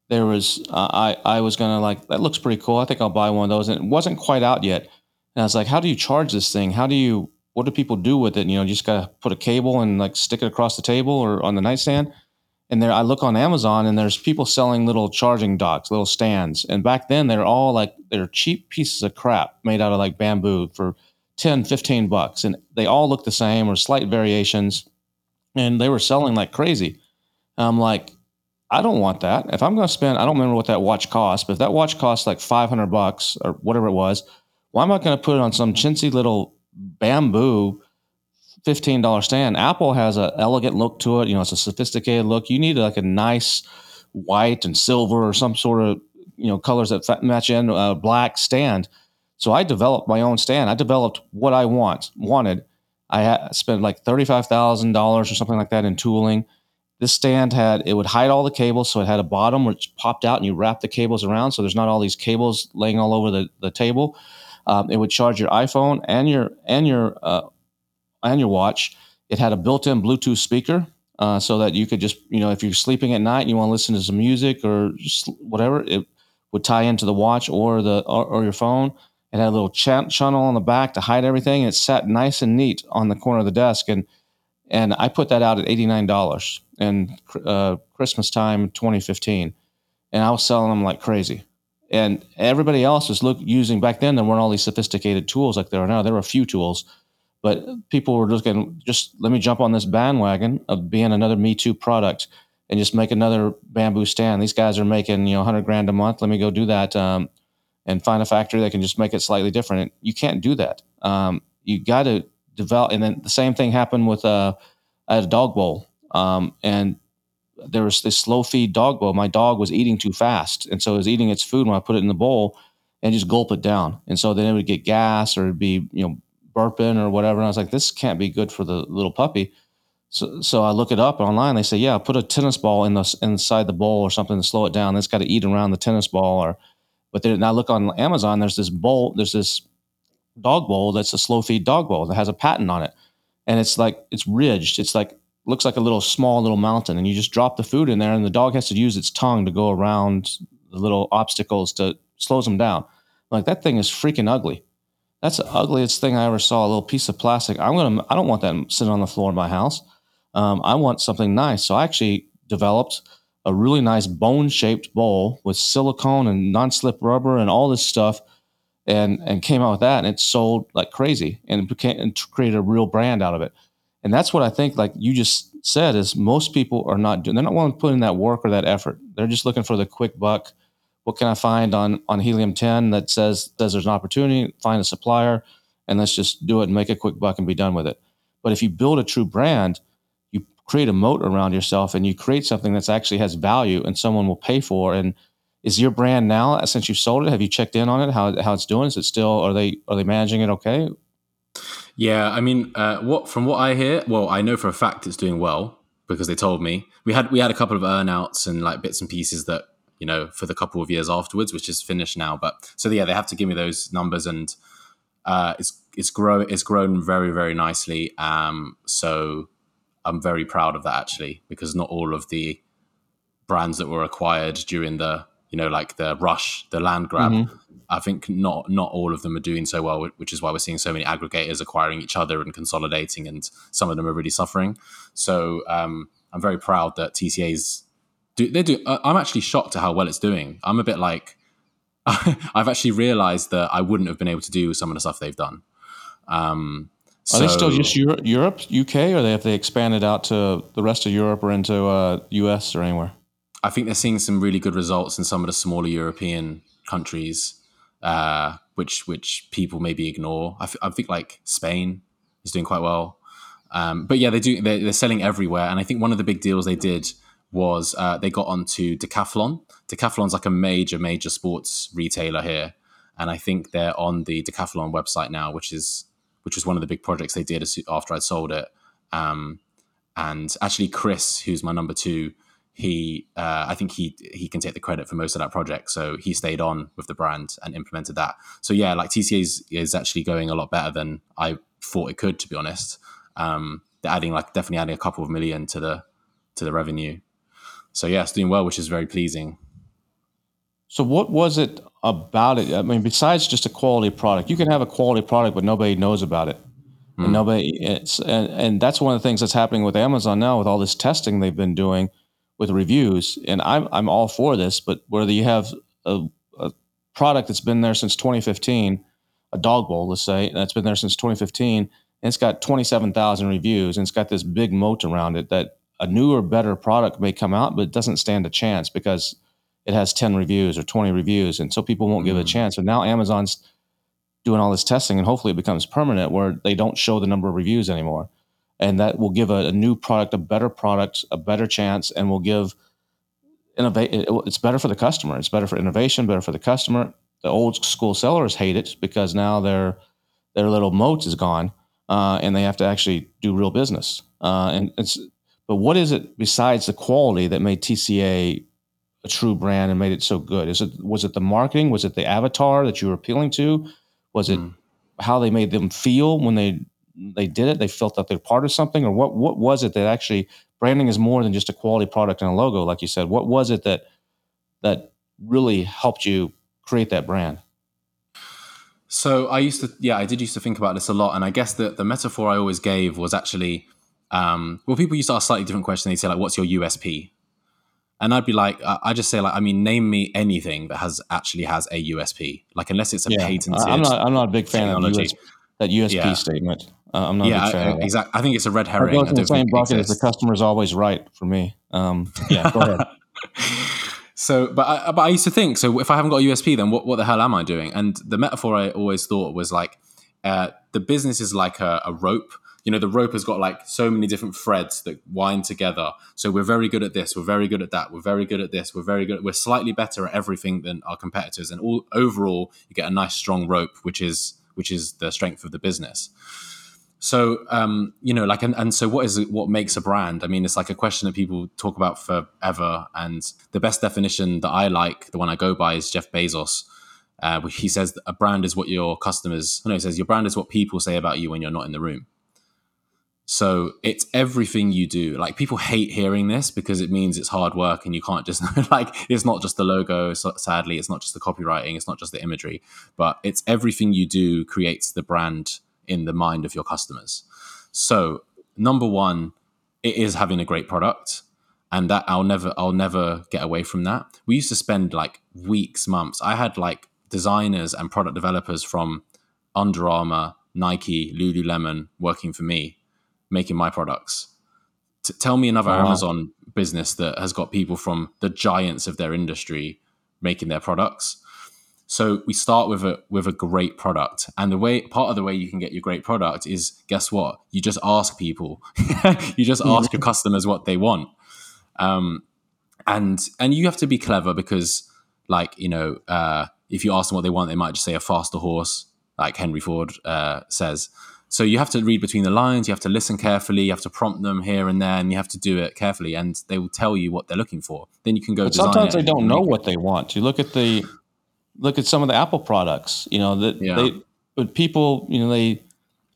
There was uh, I I was gonna like that looks pretty cool. I think I'll buy one of those, and it wasn't quite out yet. And I was like, how do you charge this thing? How do you what do people do with it? You know, you just gotta put a cable and like stick it across the table or on the nightstand. And there, I look on Amazon, and there's people selling little charging docks, little stands. And back then, they're all like they're cheap pieces of crap made out of like bamboo for 10, 15 bucks. And they all look the same or slight variations. And they were selling like crazy. And I'm like, I don't want that. If I'm going to spend, I don't remember what that watch cost, but if that watch costs like 500 bucks or whatever it was, why am I going to put it on some chintzy little bamboo $15 stand? Apple has an elegant look to it. You know, it's a sophisticated look. You need like a nice white and silver or some sort of you know colors that match in uh, black stand. So I developed my own stand. I developed what I want wanted. I had spent like thirty five thousand dollars or something like that in tooling. This stand had it would hide all the cables, so it had a bottom which popped out, and you wrap the cables around, so there's not all these cables laying all over the, the table. Um, it would charge your iPhone and your and your uh, and your watch. It had a built-in Bluetooth speaker, uh, so that you could just you know if you're sleeping at night and you want to listen to some music or whatever, it would tie into the watch or the or, or your phone. It had a little ch- channel on the back to hide everything, and it sat nice and neat on the corner of the desk. and And I put that out at eighty nine dollars in uh, Christmas time, twenty fifteen, and I was selling them like crazy. And everybody else was look using back then. There weren't all these sophisticated tools like there are now. There were a few tools, but people were looking. Just let me jump on this bandwagon of being another Me Too product and just make another bamboo stand. These guys are making you know hundred grand a month. Let me go do that. Um, and find a factory that can just make it slightly different. You can't do that. Um, you got to develop. And then the same thing happened with uh, a dog bowl. Um, and there was this slow feed dog bowl. My dog was eating too fast, and so it was eating its food when I put it in the bowl and just gulp it down. And so then it would get gas or it'd be you know burping or whatever. And I was like, this can't be good for the little puppy. So, so I look it up online. They say, yeah, put a tennis ball in the inside the bowl or something to slow it down. It's got to eat around the tennis ball or but then I look on Amazon, there's this bowl, there's this dog bowl that's a slow feed dog bowl that has a patent on it. And it's like, it's ridged. It's like, looks like a little small little mountain. And you just drop the food in there, and the dog has to use its tongue to go around the little obstacles to slows them down. Like, that thing is freaking ugly. That's the ugliest thing I ever saw. A little piece of plastic. I'm gonna. I don't want that sitting on the floor in my house. Um, I want something nice. So I actually developed a really nice bone shaped bowl with silicone and non slip rubber and all this stuff and and came out with that and it sold like crazy and became and created a real brand out of it and that's what i think like you just said is most people are not doing they're not willing to put in that work or that effort. They're just looking for the quick buck. What can i find on on helium 10 that says says there's an opportunity find a supplier and let's just do it and make a quick buck and be done with it. But if you build a true brand you create a moat around yourself and you create something that actually has value and someone will pay for. And is your brand now since you've sold it have you checked in on it how, how it's doing? Is it still are they are they managing it okay yeah i mean uh, what from what i hear well i know for a fact it's doing well because they told me. We had we had a couple of earnouts and like bits and pieces that you know for the couple of years afterwards which is finished now but so yeah they have to give me those numbers and uh, it's it's grow it's grown very very nicely um, so I'm very proud of that actually because not all of the brands that were acquired during the you know like the rush, the land grab. Mm-hmm. I think not not all of them are doing so well, which is why we're seeing so many aggregators acquiring each other and consolidating, and some of them are really suffering. So um, I'm very proud that TCA's do they do. I'm actually shocked at how well it's doing. I'm a bit like I've actually realized that I wouldn't have been able to do some of the stuff they've done. Um, are they still just Europe, Europe, UK, or they have they expanded out to the rest of Europe or into uh, US or anywhere? I think they're seeing some really good results in some of the smaller European countries, uh, which which people maybe ignore. I, f- I think like Spain is doing quite well, um, but yeah, they do. They're, they're, selling everywhere, and I think one of the big deals they did was uh, they got onto Decathlon. Decathlon's like a major major sports retailer here, and I think they're on the Decathlon website now, which is which was one of the big projects they did after I'd sold it. Um, and actually, Chris, who's my number two, he uh, I think he he can take the credit for most of that project. So he stayed on with the brand and implemented that. So yeah, like TCA is, is actually going a lot better than I thought it could, to be honest. Um, they're adding like definitely adding a couple of million to the to the revenue. So yeah, it's doing well, which is very pleasing. So what was it about it? I mean, besides just a quality product, you can have a quality product, but nobody knows about it. Mm. And hmm. nobody, it's, and, and that's one of the things that's happening with Amazon now with all this testing they've been doing with reviews. And I'm, I'm all for this, but whether you have a, a product that's been there since 2015, a dog bowl, let's say, that's been there since 2015, and it's got 27,000 reviews and it's got this big moat around it that a newer, better product may come out, but it doesn't stand a chance because – it has 10 reviews or 20 reviews. And so people won't mm. give it a mm. chance. And now Amazon's doing all this testing and hopefully it becomes permanent where they don't show the number of reviews anymore. And that will give a, a new product, a better product, a better chance, and will give innovate. It's better for the customer. It's better for innovation. Better for the customer. The old school sellers hate it because now their their little moat is gone, uh, and they have to actually do real business. Uh, and it's but what is it besides the quality that made TCA a true brand and made it so good? Is it was it the marketing? Was it the avatar that you were appealing to? Was it Mm. how they made them feel when they they did it? They felt that they're part of something, or what? What was it that actually branding is more than just a quality product and a logo, like you said? What was it that that really helped you create that brand? So I used to, yeah, I did used to think about this a lot, and I guess the the metaphor I always gave was actually, um, well, people used to ask slightly different question. They'd say like, "What's your USP?" And I'd be like, I just say like, I mean, name me anything that has actually has a USP, like unless it's a patented. I- I'm not. I'm not a big fan of technology. US, that USP Yeah. statement. Uh, I'm not yeah, a big fan of that. exactly. I think it's a red herring. goes I the don't same think it bucket as the exists. customer's always right for me. Um, yeah, go ahead. So, but I, but I used to think, so if I haven't got a USP, then what, what the hell am I doing? And the metaphor I always thought was like, uh, the business is like a, a rope. You know, the rope has got like so many different threads that wind together. So we're very good at this. We're very good at that. We're very good at this. We're very good. We're slightly better at everything than our competitors. And all overall, you get a nice strong rope, which is which is the strength of the business. So, um, you know, like, and, and so what is it, what makes a brand? I mean, it's like a question that people talk about forever. And the best definition that I like, the one I go by, is Jeff Bezos. Uh, he says a brand is what your customers, no, he says your brand is what people say about you when you're not in the room. So it's everything you do. Like people hate hearing this because it means it's hard work and you can't just like it's not just the logo. Sadly, it's not just the copywriting. It's not just the imagery, but it's everything you do creates the brand in the mind of your customers. So number one, it is having a great product, and that I'll never I'll never get away from that. We used to spend like weeks, months. I had like designers and product developers from Under Armour, Nike, Lululemon working for me making my products. T- tell me another Wow. Amazon business that has got people from the giants of their industry making their products. So we start with a with a great product, and the way part of the way you can get your great product is guess what? You just ask people, you just ask your customers what they want, um, and and you have to be clever because, like you know, uh, if you ask them what they want, they might just say a faster horse, like Henry Ford uh, says. So you have to read between the lines. You have to listen carefully. You have to prompt them here and there, and you have to do it carefully. And they will tell you what they're looking for. Then you can go. But design sometimes they don't know what they want. You look at the look at some of the Apple products. You know that Yeah. they, but people, you know, they.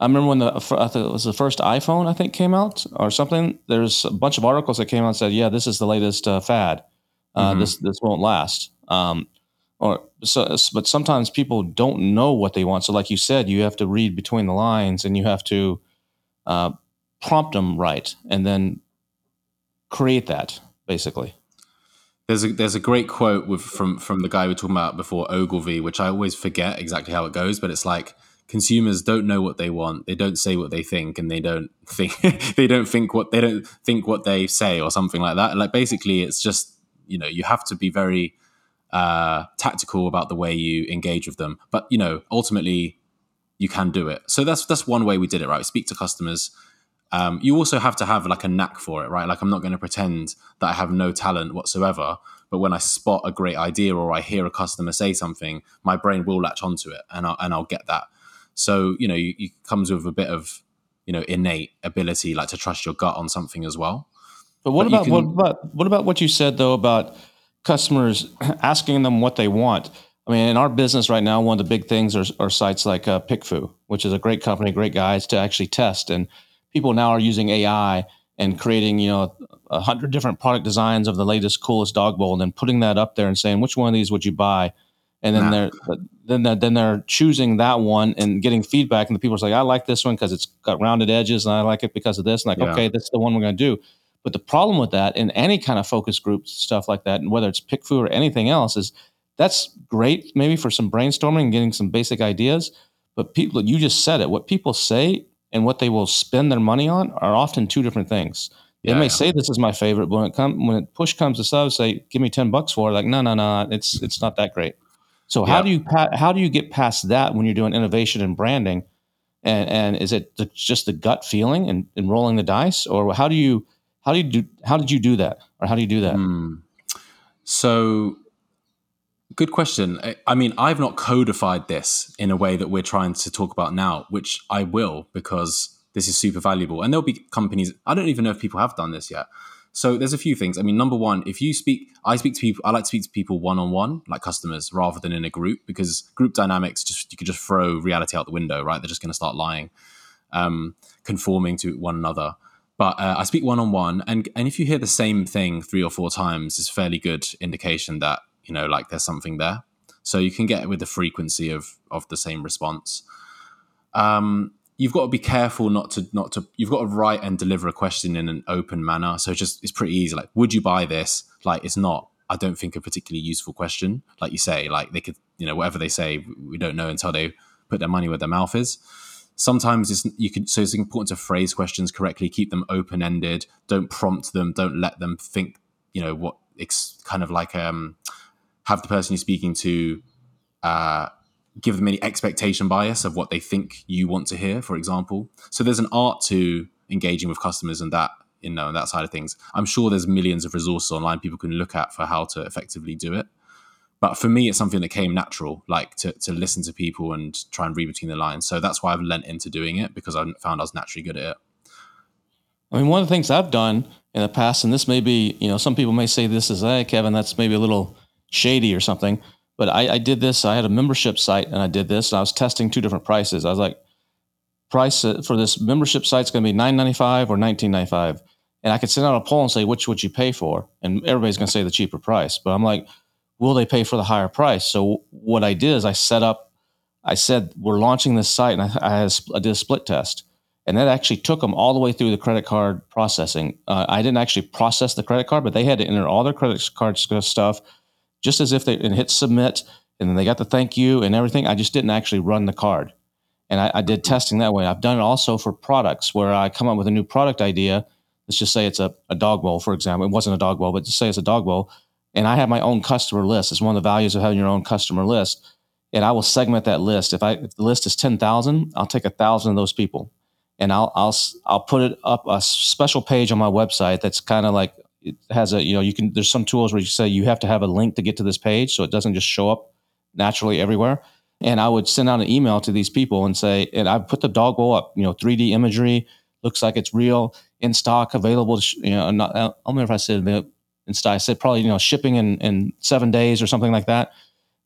I remember when the I thought it was the first iPhone I think came out or something. There's a bunch of articles that came out and said, "Yeah, this is the latest uh, fad. Uh, Mhm. This this won't last." Um, or so, but sometimes people don't know what they want. So, like you said, you have to read between the lines and you have to uh, prompt them right, and then create that basically. There's a there's a great quote with from from the guy we were talking about before, Ogilvy, which I always forget exactly how it goes, but it's like consumers don't know what they want, they don't say what they think, and they don't think they don't think what they don't think what they say or something like that. Like basically, it's just you know you have to be very uh, tactical about the way you engage with them, but you know ultimately you can do it. So that's that's one way we did it, right? Speak to customers. Um, you also have to have like a knack for it, right? Like I'm not going to pretend that I have no talent whatsoever, but when I spot a great idea or I hear a customer say something, my brain will latch onto it and I'll, and I'll get that. So you know, you, you comes with a bit of you know innate ability, like to trust your gut on something as well. But what But about what about what about what you said though about customers asking them what they want? I mean, in our business right now, one of the big things are, are sites like uh, PickFu, which is a great company, great guys to actually test. And people now are using AI and creating, you know, a hundred different product designs of the latest, coolest dog bowl, and then putting that up there and saying, which one of these would you buy? And then Nah. they're then they're, then they're choosing that one and getting feedback, and the people are like, I like this one because it's got rounded edges, and I like it because of this. And like, Yeah. okay, that's the one we're going to do. But the problem with that in any kind of focus group stuff like that, and whether it's PickFu or anything else, is that's great maybe for some brainstorming and getting some basic ideas. But people, you just said it. What people say and what they will spend their money on are often two different things. They Yeah, may yeah. say this is my favorite, but when it come when it push comes to shove, say give me ten bucks for it. Like no, no, no, it's it's not that great. So how Yeah. do you how do you get past that when you're doing innovation and branding? And and is it the, just the gut feeling and, and rolling the dice, or how do you how do you do how did you do that, or how do you do that? Hmm. So, good question. I- mean, I've not codified this in a way that we're trying to talk about now, which I will because this is super valuable. And there'll be companies, I don't even know if people have done this yet. So, there's a few things. I mean, number one, if you speak, I speak to people, I like to speak to people one on one, like customers, rather than in a group, because group dynamics, just you could just throw reality out the window, right? They're just going to start lying, um, conforming to one another but uh, I speak one on one, and and if you hear the same thing three or four times, it's fairly good indication that you know like there's something there. So you can get with the frequency of of the same response. Um, you've got to be careful not to not to. You've got to write and deliver a question in an open manner. So it's just it's pretty easy. Like, would you buy this? Like, it's not. I don't think a particularly useful question. Like you say, like they could, you know, whatever they say, we don't know until they put their money where their mouth is sometimes it's you can so it's important to phrase questions correctly keep them open ended don't prompt them don't let them think you know what it's kind of like um have the person you're speaking to uh give them any expectation bias of what they think you want to hear for example so there's an art to engaging with customers and that you know that side of things i'm sure there's millions of resources online people can look at for how to effectively do it but for me, it's something that came natural, like to, to listen to people and try and read between the lines. So that's why I've lent into doing it because I found I was naturally good at it. I mean, one of the things I've done in the past, and this may be, you know, some people may say this is, hey, Kevin, that's maybe a little shady or something. But I, I did this. I had a membership site and I did this. And I was testing two different prices. I was like, price for this membership site is going to be nine ninety five or nineteen ninety five, and I could send out a poll and say which would you pay for, and everybody's going to say the cheaper price. But I'm like, will they pay for the higher price? So what I did is I set up, I said, we're launching this site and I, I, I did a split test. And that actually took them all the way through the credit card processing. Uh, I didn't actually process the credit card, but they had to enter all their credit card stuff just as if they and hit submit and then they got the thank you and everything. I just didn't actually run the card. And I, I did mm-hmm. testing that way. I've done it also for products where I come up with a new product idea. Let's just say it's a, a dog bowl, for example. It wasn't a dog bowl, but just say it's a dog bowl and I have my own customer list. It's one of the values of having your own customer list. And I will segment that list. If I if the list is ten thousand, I'll take a thousand of those people, and I'll I'll I'll put it up a special page on my website that's kind of like it has a you know you can there's some tools where you say you have to have a link to get to this page so it doesn't just show up naturally everywhere. And I would send out an email to these people and say, and I put the dog bowl up, you know, 3D imagery, looks like it's real, in stock, available. To, you know, not, I don't remember if I said and stuff. I said probably you know shipping in, in seven days or something like that,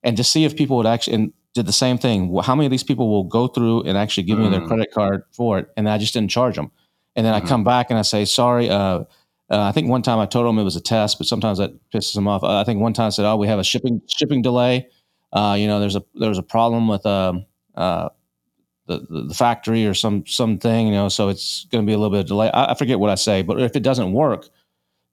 and to see if people would actually and did the same thing. How many of these people will go through and actually give mm. me their mm. credit card for it? And I just didn't charge them. And then mm-hmm. I come back and I say sorry. Uh, uh, I think one time I told them it was a test, but sometimes that pisses them off. I think one time I said, "Oh, we have a shipping shipping delay. Uh, you know, there's a there's a problem with um, uh, the, the factory or some something. You know, so it's going to be a little bit of delay. I, I, forget what I say, but if it doesn't work,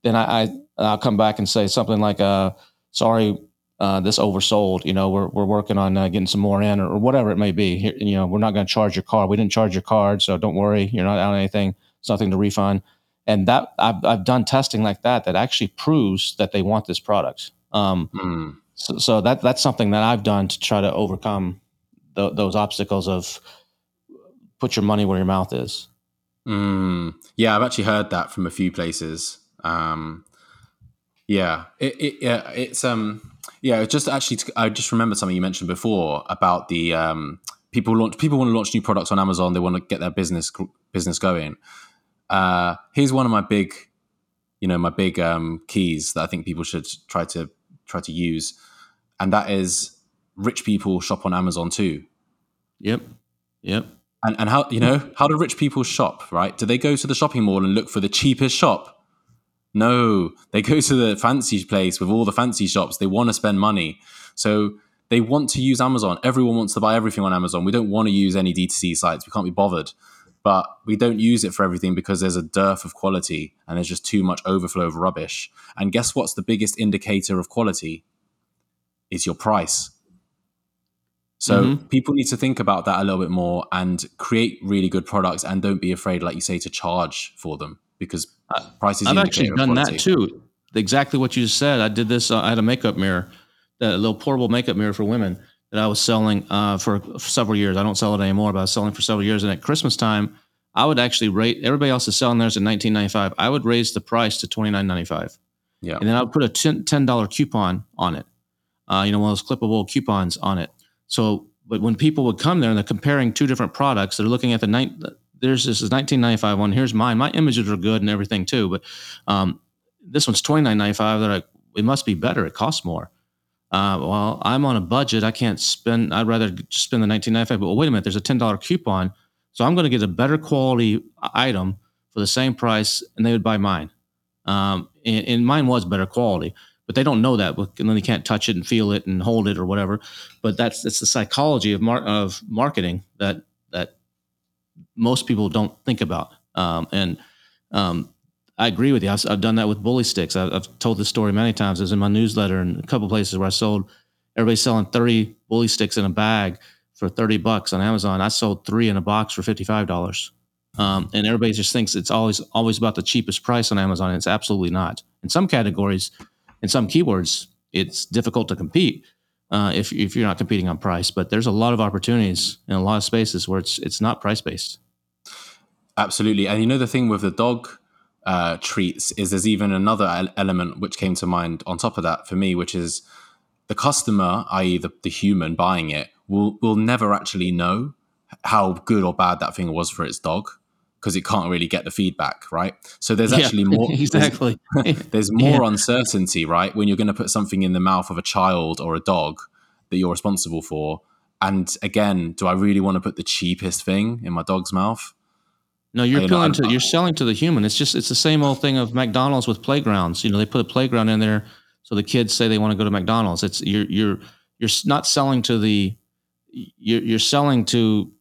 then I, I I'll come back and say something like, uh, "Sorry, uh, this oversold. You know, we're we're working on uh, getting some more in, or, or, whatever it may be. Here, you know, we're not going to charge your card. We didn't charge your card, so don't worry. You're not out anything. It's nothing to refund." And that I've I've done testing like that that actually proves that they want this product. Um, mm. so, so that that's something that I've done to try to overcome the, those obstacles of put your money where your mouth is. Mm. Yeah, I've actually heard that from a few places. Um, yeah, it, it, yeah, it's um, yeah. Just actually, I just remembered something you mentioned before about the um, people launch. People want to launch new products on Amazon. They want to get their business business going. Uh, here's one of my big, you know, my big um, keys that I think people should try to try to use, and that is rich people shop on Amazon too. Yep. Yep. And and how you know how do rich people shop? Right? Do they go to the shopping mall and look for the cheapest shop? No, they go to the fancy place with all the fancy shops. They want to spend money. So they want to use Amazon. Everyone wants to buy everything on Amazon. We don't want to use any D2C sites. We can't be bothered. But we don't use it for everything because there's a dearth of quality and there's just too much overflow of rubbish. And guess what's the biggest indicator of quality? Is your price. So mm-hmm. people need to think about that a little bit more and create really good products and don't be afraid, like you say, to charge for them because prices. I've actually done that too. Exactly what you just said. I did this. Uh, I had a makeup mirror, a little portable makeup mirror for women that I was selling uh, for, several years. I don't sell it anymore, but I was selling for several years. And at Christmas time, I would actually rate. Everybody else is selling theirs at nineteen ninety five. I would raise the price to twenty nine ninety five. Yeah. and then I would put a ten dollar coupon on it. Uh, you know, one of those clippable coupons on it. So, but when people would come there and they're comparing two different products, they're looking at the night. There's this is 1995 one. Here's mine. My images are good and everything too, but um, this one's 29.95. They're like, it must be better. It costs more. Uh, well, I'm on a budget. I can't spend. I'd rather spend the 19.95. But wait a minute. There's a ten dollar coupon, so I'm going to get a better quality item for the same price, and they would buy mine. Um, and, and mine was better quality but they don't know that and then they can't touch it and feel it and hold it or whatever but that's that's the psychology of mar- of marketing that that most people don't think about um, and um, I agree with you. I've, I've, done that with bully sticks. I've, I've told this story many times. It's in my newsletter and a couple places where I sold. Everybody's selling thirty bully sticks in a bag for thirty bucks on Amazon. I sold three in a box for fifty five dollars. Um, and everybody just thinks it's always always about the cheapest price on Amazon. It's absolutely not. In some categories, in some keywords, it's difficult to compete uh, if if you're not competing on price. But there's a lot of opportunities in a lot of spaces where it's it's not price based. Absolutely, and you know the thing with the dog uh, treats is there's even another element which came to mind on top of that for me, which is the customer, i.e., the, the human buying it, will will never actually know how good or bad that thing was for its dog because it can't really get the feedback, right? So there's actually yeah, more exactly. There's, there's more yeah. uncertainty, right? When you're going to put something in the mouth of a child or a dog that you're responsible for. And again, do I really want to put the cheapest thing in my dog's mouth? No, you're you to you're selling to the human. It's just it's the same old thing of McDonald's with playgrounds. You know, they put a playground in there so the kids say they want to go to McDonald's. It's you're you're you're not selling to the you're you're selling to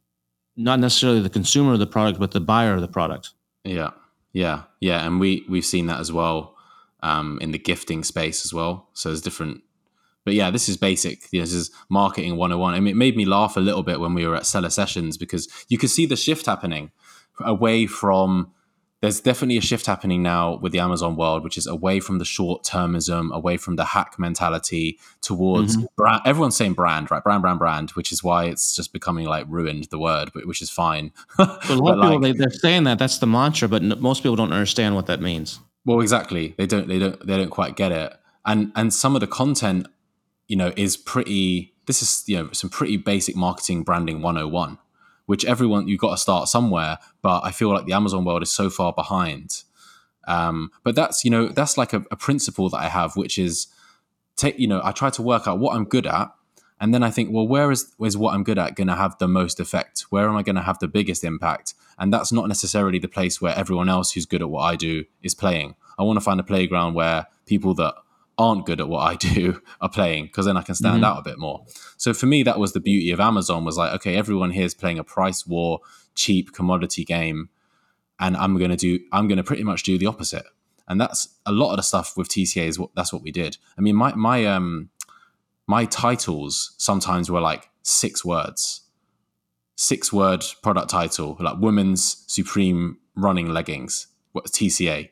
not necessarily the consumer of the product, but the buyer of the product. Yeah, yeah, yeah, and we we've seen that as well um, in the gifting space as well. So there's different, but yeah, this is basic. This is marketing 101. I mean, it made me laugh a little bit when we were at seller sessions because you could see the shift happening away from there's definitely a shift happening now with the Amazon world, which is away from the short termism, away from the hack mentality towards mm-hmm. brand. Everyone's saying brand, right? Brand, brand, brand, which is why it's just becoming like ruined the word, but which is fine. but a lot of people like, they, are saying that that's the mantra, but most people don't understand what that means. Well, exactly. They don't. They don't. They don't quite get it. And and some of the content, you know, is pretty. This is you know some pretty basic marketing branding 101 which everyone you've got to start somewhere. But I feel like the Amazon world is so far behind. Um, but that's you know that's like a, a, principle that I have, which is take you know I try to work out what I'm good at, and then I think, well, where is is what I'm good at going to have the most effect? Where am I going to have the biggest impact? And that's not necessarily the place where everyone else who's good at what I do is playing. I want to find a playground where people that aren't good at what I do are playing because then I can stand mm-hmm. out a bit more. So for me, that was the beauty of Amazon was like, okay, everyone here is playing a price war, cheap commodity game, and I'm going to do, I'm going to pretty much do the opposite. And that's a lot of the stuff with TCA is what that's what we did. I mean, my my um my titles sometimes were like six words, six word product title, like women's supreme running leggings, what TCA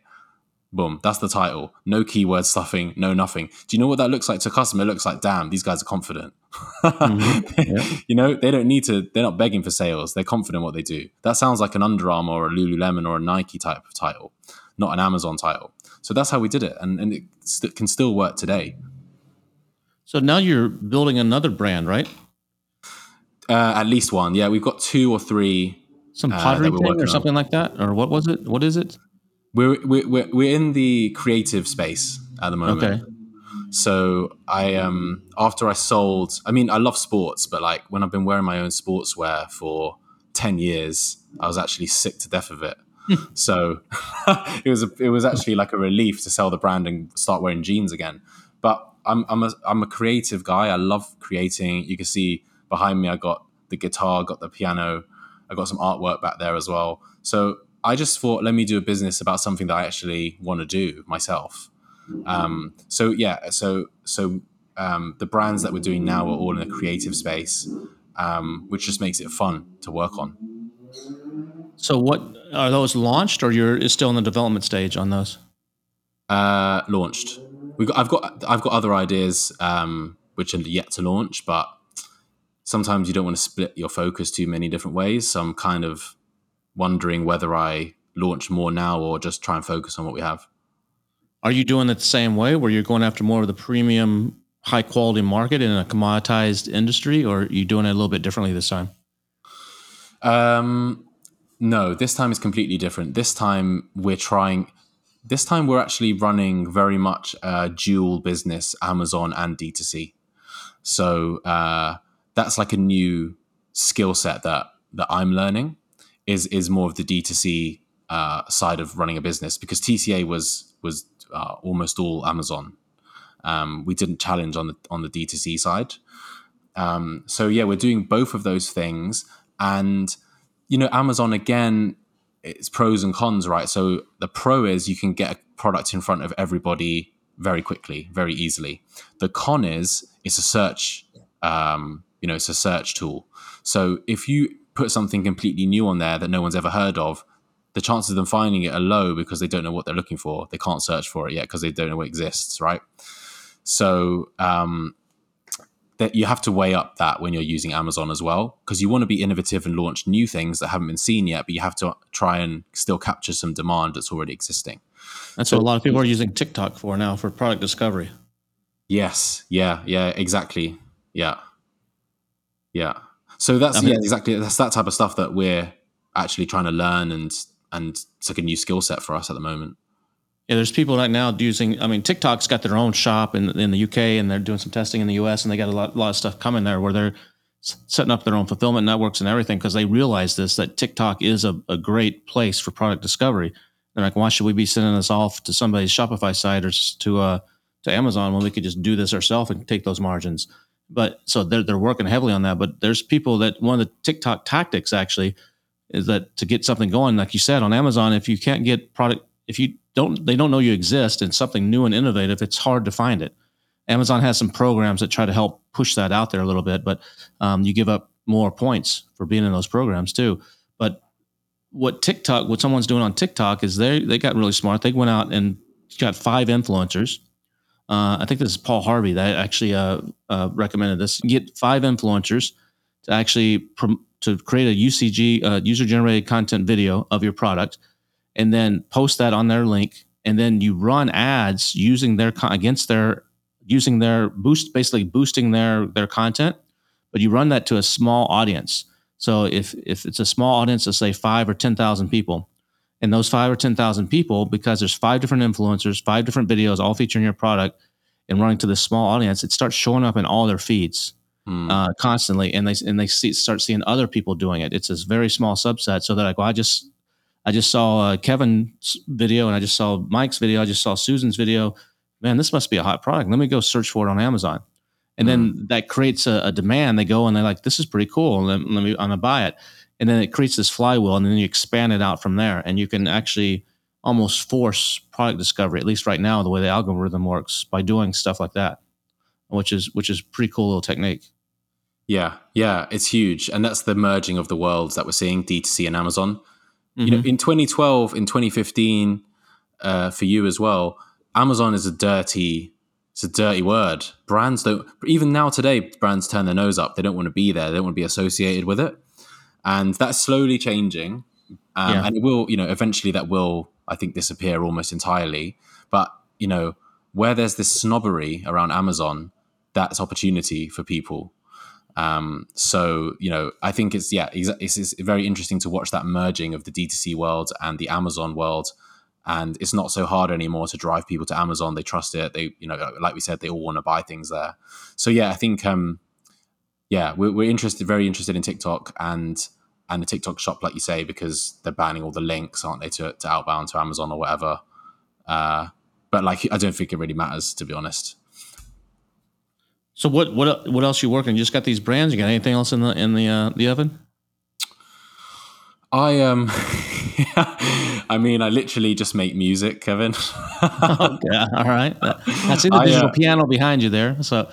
Boom, that's the title. No keyword stuffing, no nothing. Do you know what that looks like to a customer? It looks like, damn, these guys are confident. mm-hmm. yeah. You know, they don't need to, they're not begging for sales. They're confident what they do. That sounds like an Under Armour or a Lululemon or a Nike type of title, not an Amazon title. So that's how we did it. And, and it st- can still work today. So now you're building another brand, right? Uh, at least one. Yeah, we've got two or three. Some uh, pottery uh, thing or something on. like that? Or what was it? What is it? We're, we're we're in the creative space at the moment. Okay. So I um after I sold, I mean I love sports, but like when I've been wearing my own sportswear for ten years, I was actually sick to death of it. so it was a, it was actually like a relief to sell the brand and start wearing jeans again. But I'm I'm a I'm a creative guy. I love creating. You can see behind me, I got the guitar, got the piano, I got some artwork back there as well. So I just thought, let me do a business about something that I actually want to do myself. Um, so yeah, so so um, the brands that we're doing now are all in a creative space, um, which just makes it fun to work on. So what are those launched, or you're is still in the development stage on those? Uh, launched. We got, I've got I've got other ideas um, which are yet to launch, but sometimes you don't want to split your focus too many different ways. So I'm kind of wondering whether I launch more now or just try and focus on what we have. Are you doing it the same way, where you're going after more of the premium, high quality market in a commoditized industry, or are you doing it a little bit differently this time? Um, no, this time is completely different. This time we're trying. This time we're actually running very much a dual business, Amazon and D2C. So uh, that's like a new skill set that that I'm learning. Is is more of the D2C uh, side of running a business because TCA was was uh, almost all Amazon. Um, we didn't challenge on the on the D2C side. Um, so yeah, we're doing both of those things, and you know, Amazon again, it's pros and cons, right? So the pro is you can get a product in front of everybody very quickly, very easily. The con is it's a search, um, you know, it's a search tool. So if you put something completely new on there that no one's ever heard of, the chances of them finding it are low because they don't know what they're looking for. They can't search for it yet because they don't know it exists, right? So um, that you have to weigh up that when you're using Amazon as well, because you want to be innovative and launch new things that haven't been seen yet, but you have to try and still capture some demand that's already existing. That's so, what a lot of people are using TikTok for now for product discovery. Yes. Yeah. Yeah. Exactly. Yeah. Yeah. So that's I mean, yeah, exactly. That's that type of stuff that we're actually trying to learn and and it's like a new skill set for us at the moment. Yeah, there's people right now using. I mean, TikTok's got their own shop in in the UK, and they're doing some testing in the US, and they got a lot, lot of stuff coming there where they're setting up their own fulfillment networks and everything because they realize this that TikTok is a, a great place for product discovery. They're like, why should we be sending this off to somebody's Shopify site or to uh to Amazon when we could just do this ourselves and take those margins? But so they're they're working heavily on that. But there's people that one of the TikTok tactics actually is that to get something going, like you said on Amazon, if you can't get product, if you don't, they don't know you exist and something new and innovative, it's hard to find it. Amazon has some programs that try to help push that out there a little bit, but um, you give up more points for being in those programs too. But what TikTok, what someone's doing on TikTok is they they got really smart. They went out and got five influencers. Uh, I think this is Paul Harvey that actually uh, uh, recommended this. Get five influencers to actually prom- to create a UCG uh, user generated content video of your product, and then post that on their link, and then you run ads using their against their using their boost basically boosting their their content, but you run that to a small audience. So if if it's a small audience of say five or ten thousand people, and those five or ten thousand people, because there's five different influencers, five different videos, all featuring your product, and running to this small audience, it starts showing up in all their feeds mm. uh, constantly, and they and they see, start seeing other people doing it. It's this very small subset. So they're like, well, I just I just saw uh, Kevin's video, and I just saw Mike's video, I just saw Susan's video. Man, this must be a hot product. Let me go search for it on Amazon. And mm. then hmm. that creates a, a, demand. They go and they're like, "This is pretty cool. Let, let me, I'm gonna buy it." And then it creates this flywheel, and then you expand it out from there, and you can actually almost force product discovery. At least right now, the way the algorithm works, by doing stuff like that, which is which is pretty cool little technique. Yeah, yeah, it's huge, and that's the merging of the worlds that we're seeing D2C and Amazon. Mm-hmm. You know, mm-hmm. in 2012, in 2015, uh, for you as well, Amazon is a dirty, it's a dirty word. Brands don't even now today, brands turn their nose up. They don't want to be there. They don't want to be associated with it, and that's slowly changing. Um, yeah. And it will, you know, eventually that will, I think, disappear almost entirely. But you know, where there's this snobbery around Amazon, that's opportunity for people um, so you know, I think it's yeah, it's, it's, very interesting to watch that merging of the D2C world and the Amazon world. And it's not so hard anymore to drive people to Amazon. They trust it. They, you know, like we said, they all want to buy things there. So yeah, I think, um, yeah, we're, we're interested, very interested in TikTok and and the TikTok shop, like you say, because they're banning all the links, aren't they, to, to outbound to Amazon or whatever. Uh, but like, I don't think it really matters, to be honest. So what what what else you working? You just got these brands. You got anything else in the in the uh, the oven? I um, I mean, I literally just make music, Kevin. yeah, all right. That's in the digital I, uh, piano behind you there. So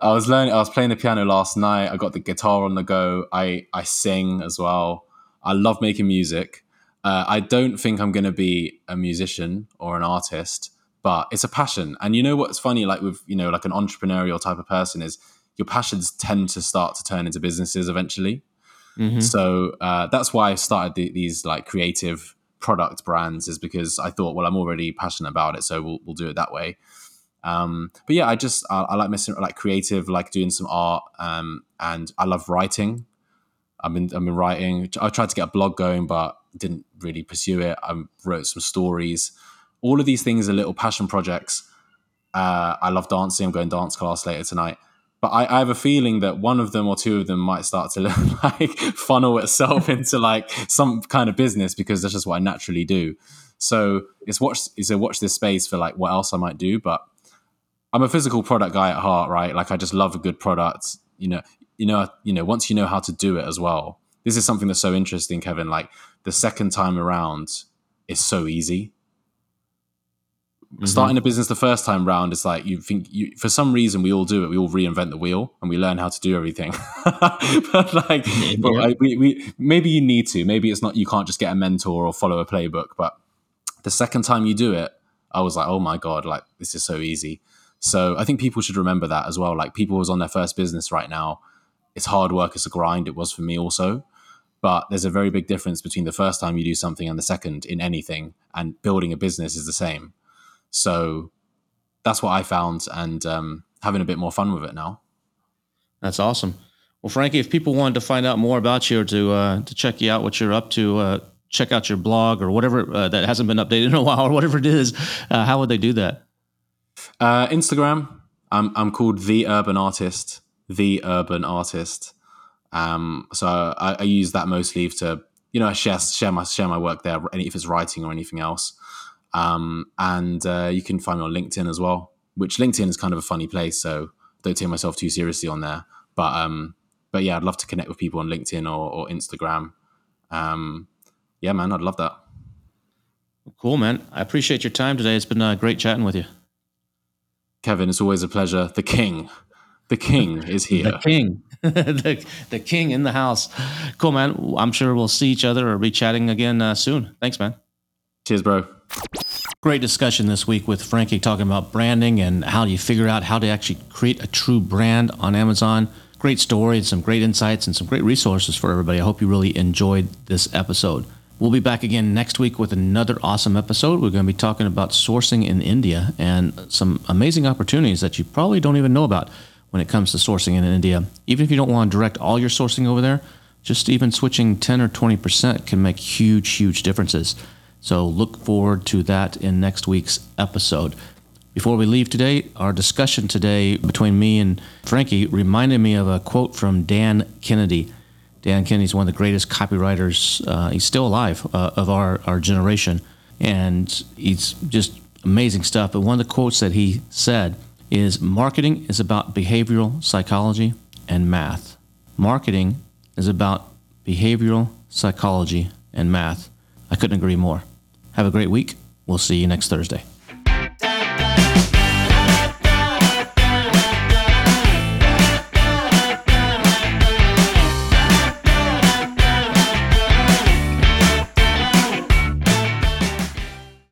I was learning. I was playing the piano last night. I got the guitar on the go. I I sing as well. I love making music. Uh, I don't think I'm going to be a musician or an artist but it's a passion. And you know what's funny, like with you know, like an entrepreneurial type of person, is your passions tend to start to turn into businesses eventually. Mm-hmm. So uh, that's why I started the, these like creative product brands is because I thought, well, I'm already passionate about it, so we'll we'll do it that way. Um, but yeah, I just I, I like messing like creative, like doing some art, um, and I love writing. I've been I've been writing. I tried to get a blog going, but didn't really pursue it. I wrote some stories. All of these things are little passion projects. Uh, I love dancing. I'm going to dance class later tonight. But I, I, have a feeling that one of them or two of them might start to like funnel itself into like some kind of business because that's just what I naturally do. So it's watch it's a watch this space for like what else I might do. But I'm a physical product guy at heart, right? Like I just love a good product. You know, you know, you know, once you know how to do it as well. This is something that's so interesting, Kevin. Like the second time around is so easy. Mm-hmm. Starting a business the first time round is like you think you for some reason we all do it. We all reinvent the wheel and we learn how to do everything. but like, yeah. but like we, we maybe you need to. Maybe it's not. You can't just get a mentor or follow a playbook. But the second time you do it, I was like, oh my god, like this is so easy. So I think people should remember that as well. Like people who's on their first business right now, it's hard work, it's a grind. It was for me also. But there's a very big difference between the first time you do something and the second in anything. And building a business is the same. So that's what I found and um, having a bit more fun with it now. That's awesome. Well, Frankie, if people wanted to find out more about you or to uh, to check you out, what you're up to, uh, check out your blog or whatever uh, that hasn't been updated in a while or whatever it is, uh, how would they do that? Uh, Instagram. I'm I'm called the Urban Artist. The Urban Artist. Um, so I, I, use that mostly to you know share share my share my work there, any if it's writing or anything else. Um, and uh, you can find me on LinkedIn as well, which LinkedIn is kind of a funny place, so don't take myself too seriously on there. But um, but yeah, I'd love to connect with people on LinkedIn or, or Instagram. Um, yeah, man, I'd love that. Cool, man. I appreciate your time today. It's been uh, great chatting with you. Kevin, it's always a pleasure. The king, the king is here. the king, the, the king in the house. Cool, man. I'm sure we'll see each other or be chatting again uh, soon. Thanks, man. Cheers, bro. Great discussion this week with Frankie talking about branding and how do you figure out how to actually create a true brand on Amazon. Great story and some great insights and some great resources for everybody. I hope you really enjoyed this episode. We'll be back again next week with another awesome episode. We're going to be talking about sourcing in India and some amazing opportunities that you probably don't even know about when it comes to sourcing in India. Even if you don't want to direct all your sourcing over there, just even switching 10 or 20% can make huge, huge differences. So look forward to that in next week's episode. Before we leave today, our discussion today between me and Frankie reminded me of a quote from Dan Kennedy. Dan Kennedy is one of the greatest copywriters. Uh, he's still alive uh, of our, our generation, and he's just amazing stuff. But one of the quotes that he said is marketing is about behavioral psychology and math. Marketing is about behavioral psychology and math. I couldn't agree more. Have a great week. We'll see you next Thursday.